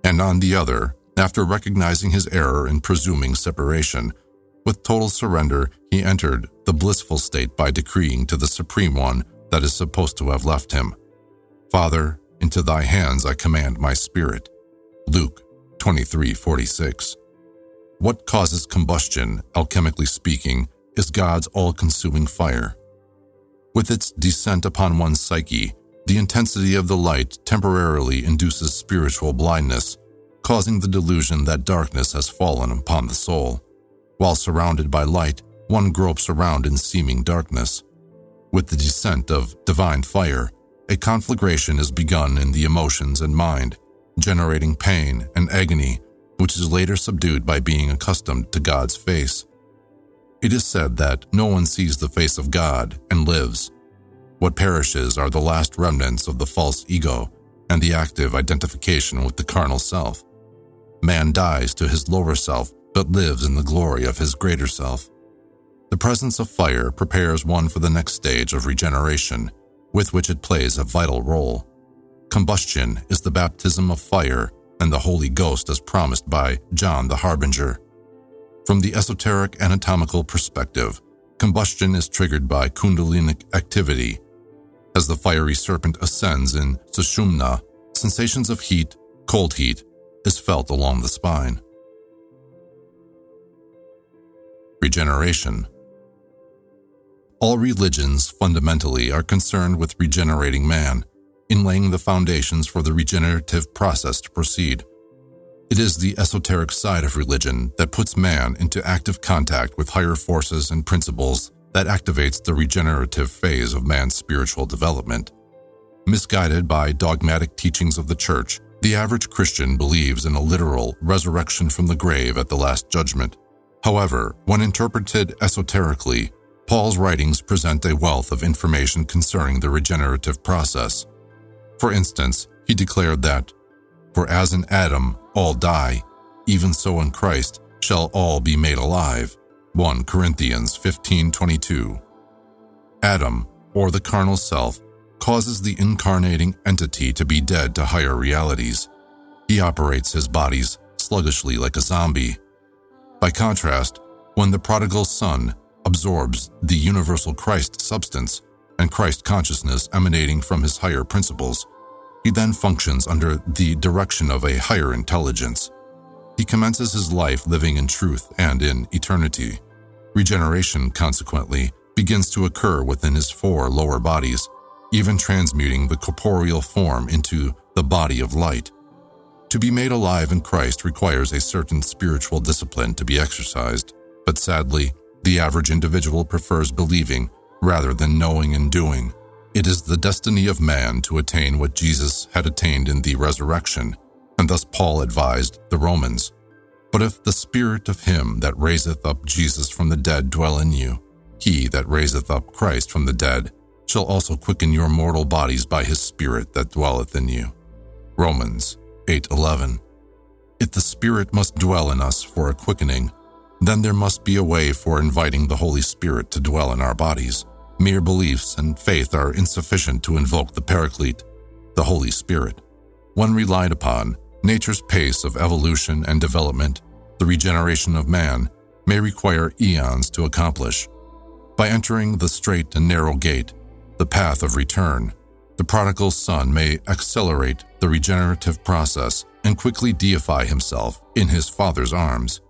And on the other, after recognizing his error in presuming separation, with total surrender, he entered the blissful state by decreeing to the Supreme One that is supposed to have left him, Father, into thy hands I command my spirit. Luke 23:46. What causes combustion, alchemically speaking, is God's all-consuming fire. With its descent upon one's psyche, the intensity of the light temporarily induces spiritual blindness, causing the delusion that darkness has fallen upon the soul. While surrounded by light, one gropes around in seeming darkness. With the descent of divine fire, a conflagration is begun in the emotions and mind, generating pain and agony, which is later subdued by being accustomed to God's face. It is said that no one sees the face of God and lives. What perishes are the last remnants of the false ego and the active identification with the carnal self. Man dies to his lower self but lives in the glory of his greater self. The presence of fire prepares one for the next stage of regeneration, with which it plays a vital role. Combustion is the baptism of fire and the Holy Ghost as promised by John the Harbinger. From the esoteric anatomical perspective, combustion is triggered by kundalinic activity. As the fiery serpent ascends in sushumna, sensations of heat, cold heat, is felt along the spine. Regeneration All religions fundamentally are concerned with regenerating man, in laying the foundations for the regenerative process to proceed. It is the esoteric side of religion that puts man into active contact with higher forces and principles that activates the regenerative phase of man's spiritual development. Misguided by dogmatic teachings of the church, the average Christian believes in a literal resurrection from the grave at the Last Judgment. However, when interpreted esoterically, Paul's writings present a wealth of information concerning the regenerative process. For instance, he declared that for as in Adam all die, even so in Christ shall all be made alive. 1 Corinthians 15:22. Adam, or the carnal self, causes the incarnating entity to be dead to higher realities. He operates his bodies sluggishly like a zombie. By contrast, when the prodigal son absorbs the universal Christ substance and Christ consciousness emanating from his higher principles, he then functions under the direction of a higher intelligence. He commences his life living in truth and in eternity. Regeneration, consequently, begins to occur within his four lower bodies, even transmuting the corporeal form into the body of light. To be made alive in Christ requires a certain spiritual discipline to be exercised, but sadly, the average individual prefers believing rather than knowing and doing. It is the destiny of man to attain what Jesus had attained in the resurrection, and thus Paul advised the Romans. But if the spirit of him that raiseth up Jesus from the dead dwell in you, he that raiseth up Christ from the dead shall also quicken your mortal bodies by his spirit that dwelleth in you. Romans 8:11. If the spirit must dwell in us for a quickening, then there must be a way for inviting the Holy Spirit to dwell in our bodies. Mere beliefs and faith are insufficient to invoke the Paraclete, the Holy Spirit. When relied upon, nature's pace of evolution and development, the regeneration of man, may require eons to accomplish. By entering the straight and narrow gate, the path of return, the prodigal son may accelerate the regenerative process and quickly deify himself in his father's arms.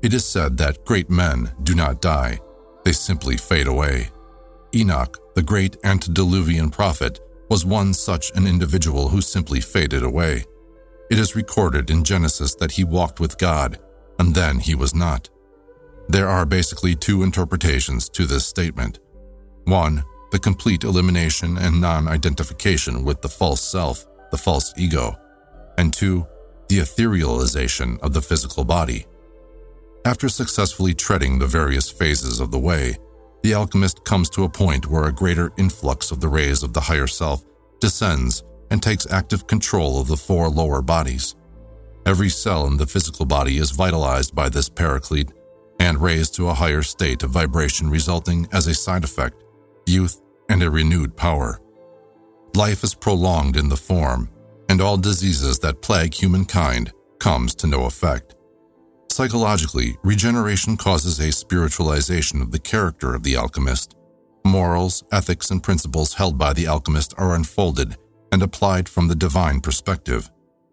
It is said that great men do not die, they simply fade away. Enoch, the great antediluvian prophet, was one such an individual who simply faded away. It is recorded in Genesis that he walked with God, and then he was not. There are basically two interpretations to this statement. One, the complete elimination and non identification with the false self, the false ego. And two, the etherealization of the physical body. After successfully treading the various phases of the way, the alchemist comes to a point where a greater influx of the rays of the higher self descends and takes active control of the four lower bodies. Every cell in the physical body is vitalized by this paraclete and raised to a higher state of vibration, resulting as a side effect youth and a renewed power. Life is prolonged in the form, and all diseases that plague humankind comes to no effect. Psychologically, regeneration causes a spiritualization of the character of the alchemist. Morals, ethics, and principles held by the alchemist are unfolded and applied from the divine perspective.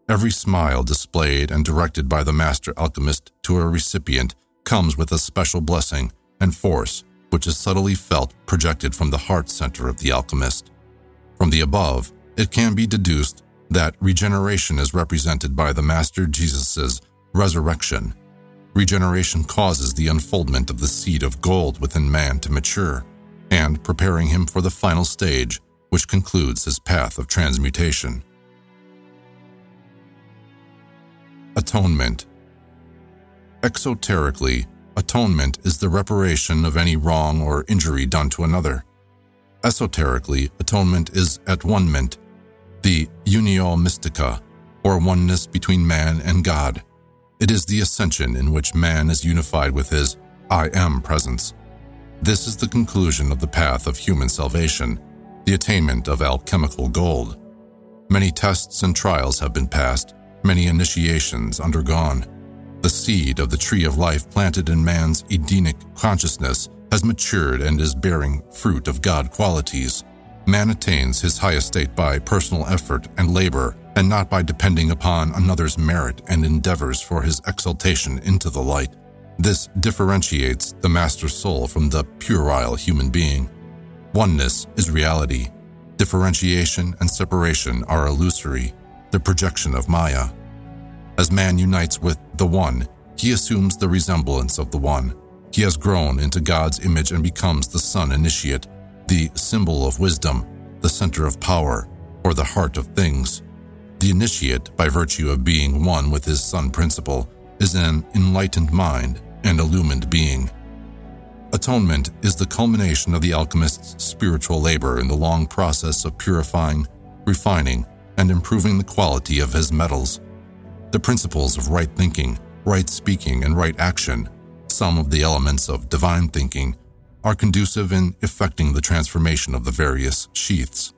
Every smile displayed and directed by the master alchemist to a recipient comes with a special blessing and force which is subtly felt projected from the heart center of the alchemist. From the above, it can be deduced that regeneration is represented by the Master Jesus' resurrection Regeneration causes the unfoldment of the seed of gold within man to mature, and preparing him for the final stage, which concludes his path of transmutation. Atonement Exoterically, atonement is the reparation of any wrong or injury done to another. Esoterically, atonement is at one ment, the unio mystica, or oneness between man and God. It is the ascension in which man is unified with his I am presence. This is the conclusion of the path of human salvation, the attainment of alchemical gold. Many tests and trials have been passed, many initiations undergone. The seed of the tree of life planted in man's Edenic consciousness has matured and is bearing fruit of God qualities. Man attains his highest state by personal effort and labor and not by depending upon another's merit and endeavors for his exaltation into the light. This differentiates the master soul from the puerile human being. Oneness is reality. Differentiation and separation are illusory, the projection of Maya. As man unites with the One, he assumes the resemblance of the One. He has grown into God's image and becomes the Son initiate, the symbol of wisdom, the center of power, or the heart of things. The initiate, by virtue of being one with his Sun principle, is an enlightened mind and illumined being. Atonement is the culmination of the alchemist's spiritual labor in the long process of purifying, refining, and improving the quality of his metals. The principles of right thinking, right speaking, and right action, some of the elements of divine thinking, are conducive in effecting the transformation of the various sheaths.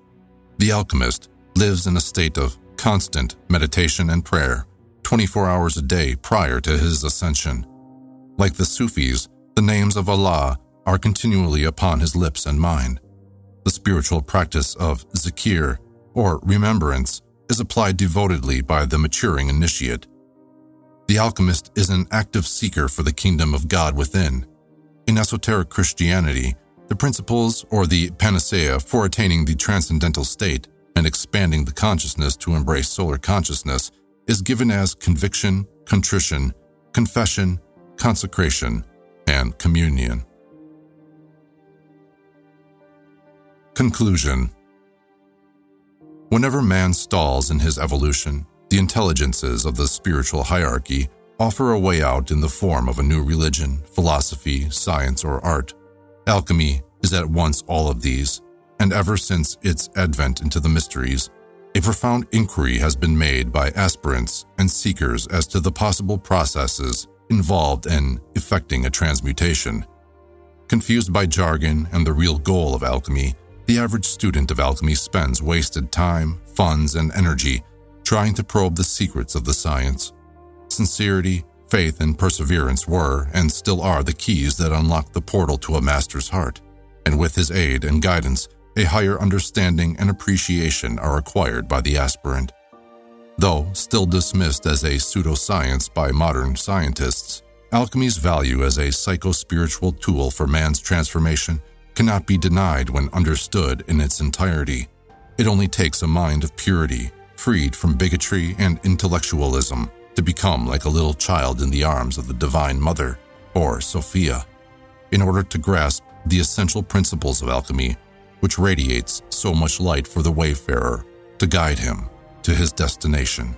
The alchemist lives in a state of constant meditation and prayer 24 hours a day prior to his ascension. Like the Sufis, the names of Allah are continually upon his lips and mind. The spiritual practice of zikir, or remembrance, is applied devotedly by the maturing initiate. The alchemist is an active seeker for the kingdom of God within. In esoteric Christianity, the principles or the panacea for attaining the transcendental state and expanding the consciousness to embrace solar consciousness is given as conviction, contrition, confession, consecration, and communion. Conclusion Whenever man stalls in his evolution, the intelligences of the spiritual hierarchy offer a way out in the form of a new religion, philosophy, science, or art. Alchemy is at once all of these and ever since its advent into the mysteries, a profound inquiry has been made by aspirants and seekers as to the possible processes involved in effecting a transmutation. Confused by jargon and the real goal of alchemy, the average student of alchemy spends wasted time, funds, and energy trying to probe the secrets of the science. Sincerity, faith, and perseverance were, and still are, the keys that unlock the portal to a master's heart. And with his aid and guidance, a higher understanding and appreciation are acquired by the aspirant. Though still dismissed as a pseudoscience by modern scientists, alchemy's value as a psycho-spiritual tool for man's transformation cannot be denied when understood in its entirety. It only takes a mind of purity, freed from bigotry and intellectualism, to become like a little child in the arms of the Divine Mother, or Sophia. In order to grasp the essential principles of alchemy, which radiates so much light for the wayfarer to guide him to his destination.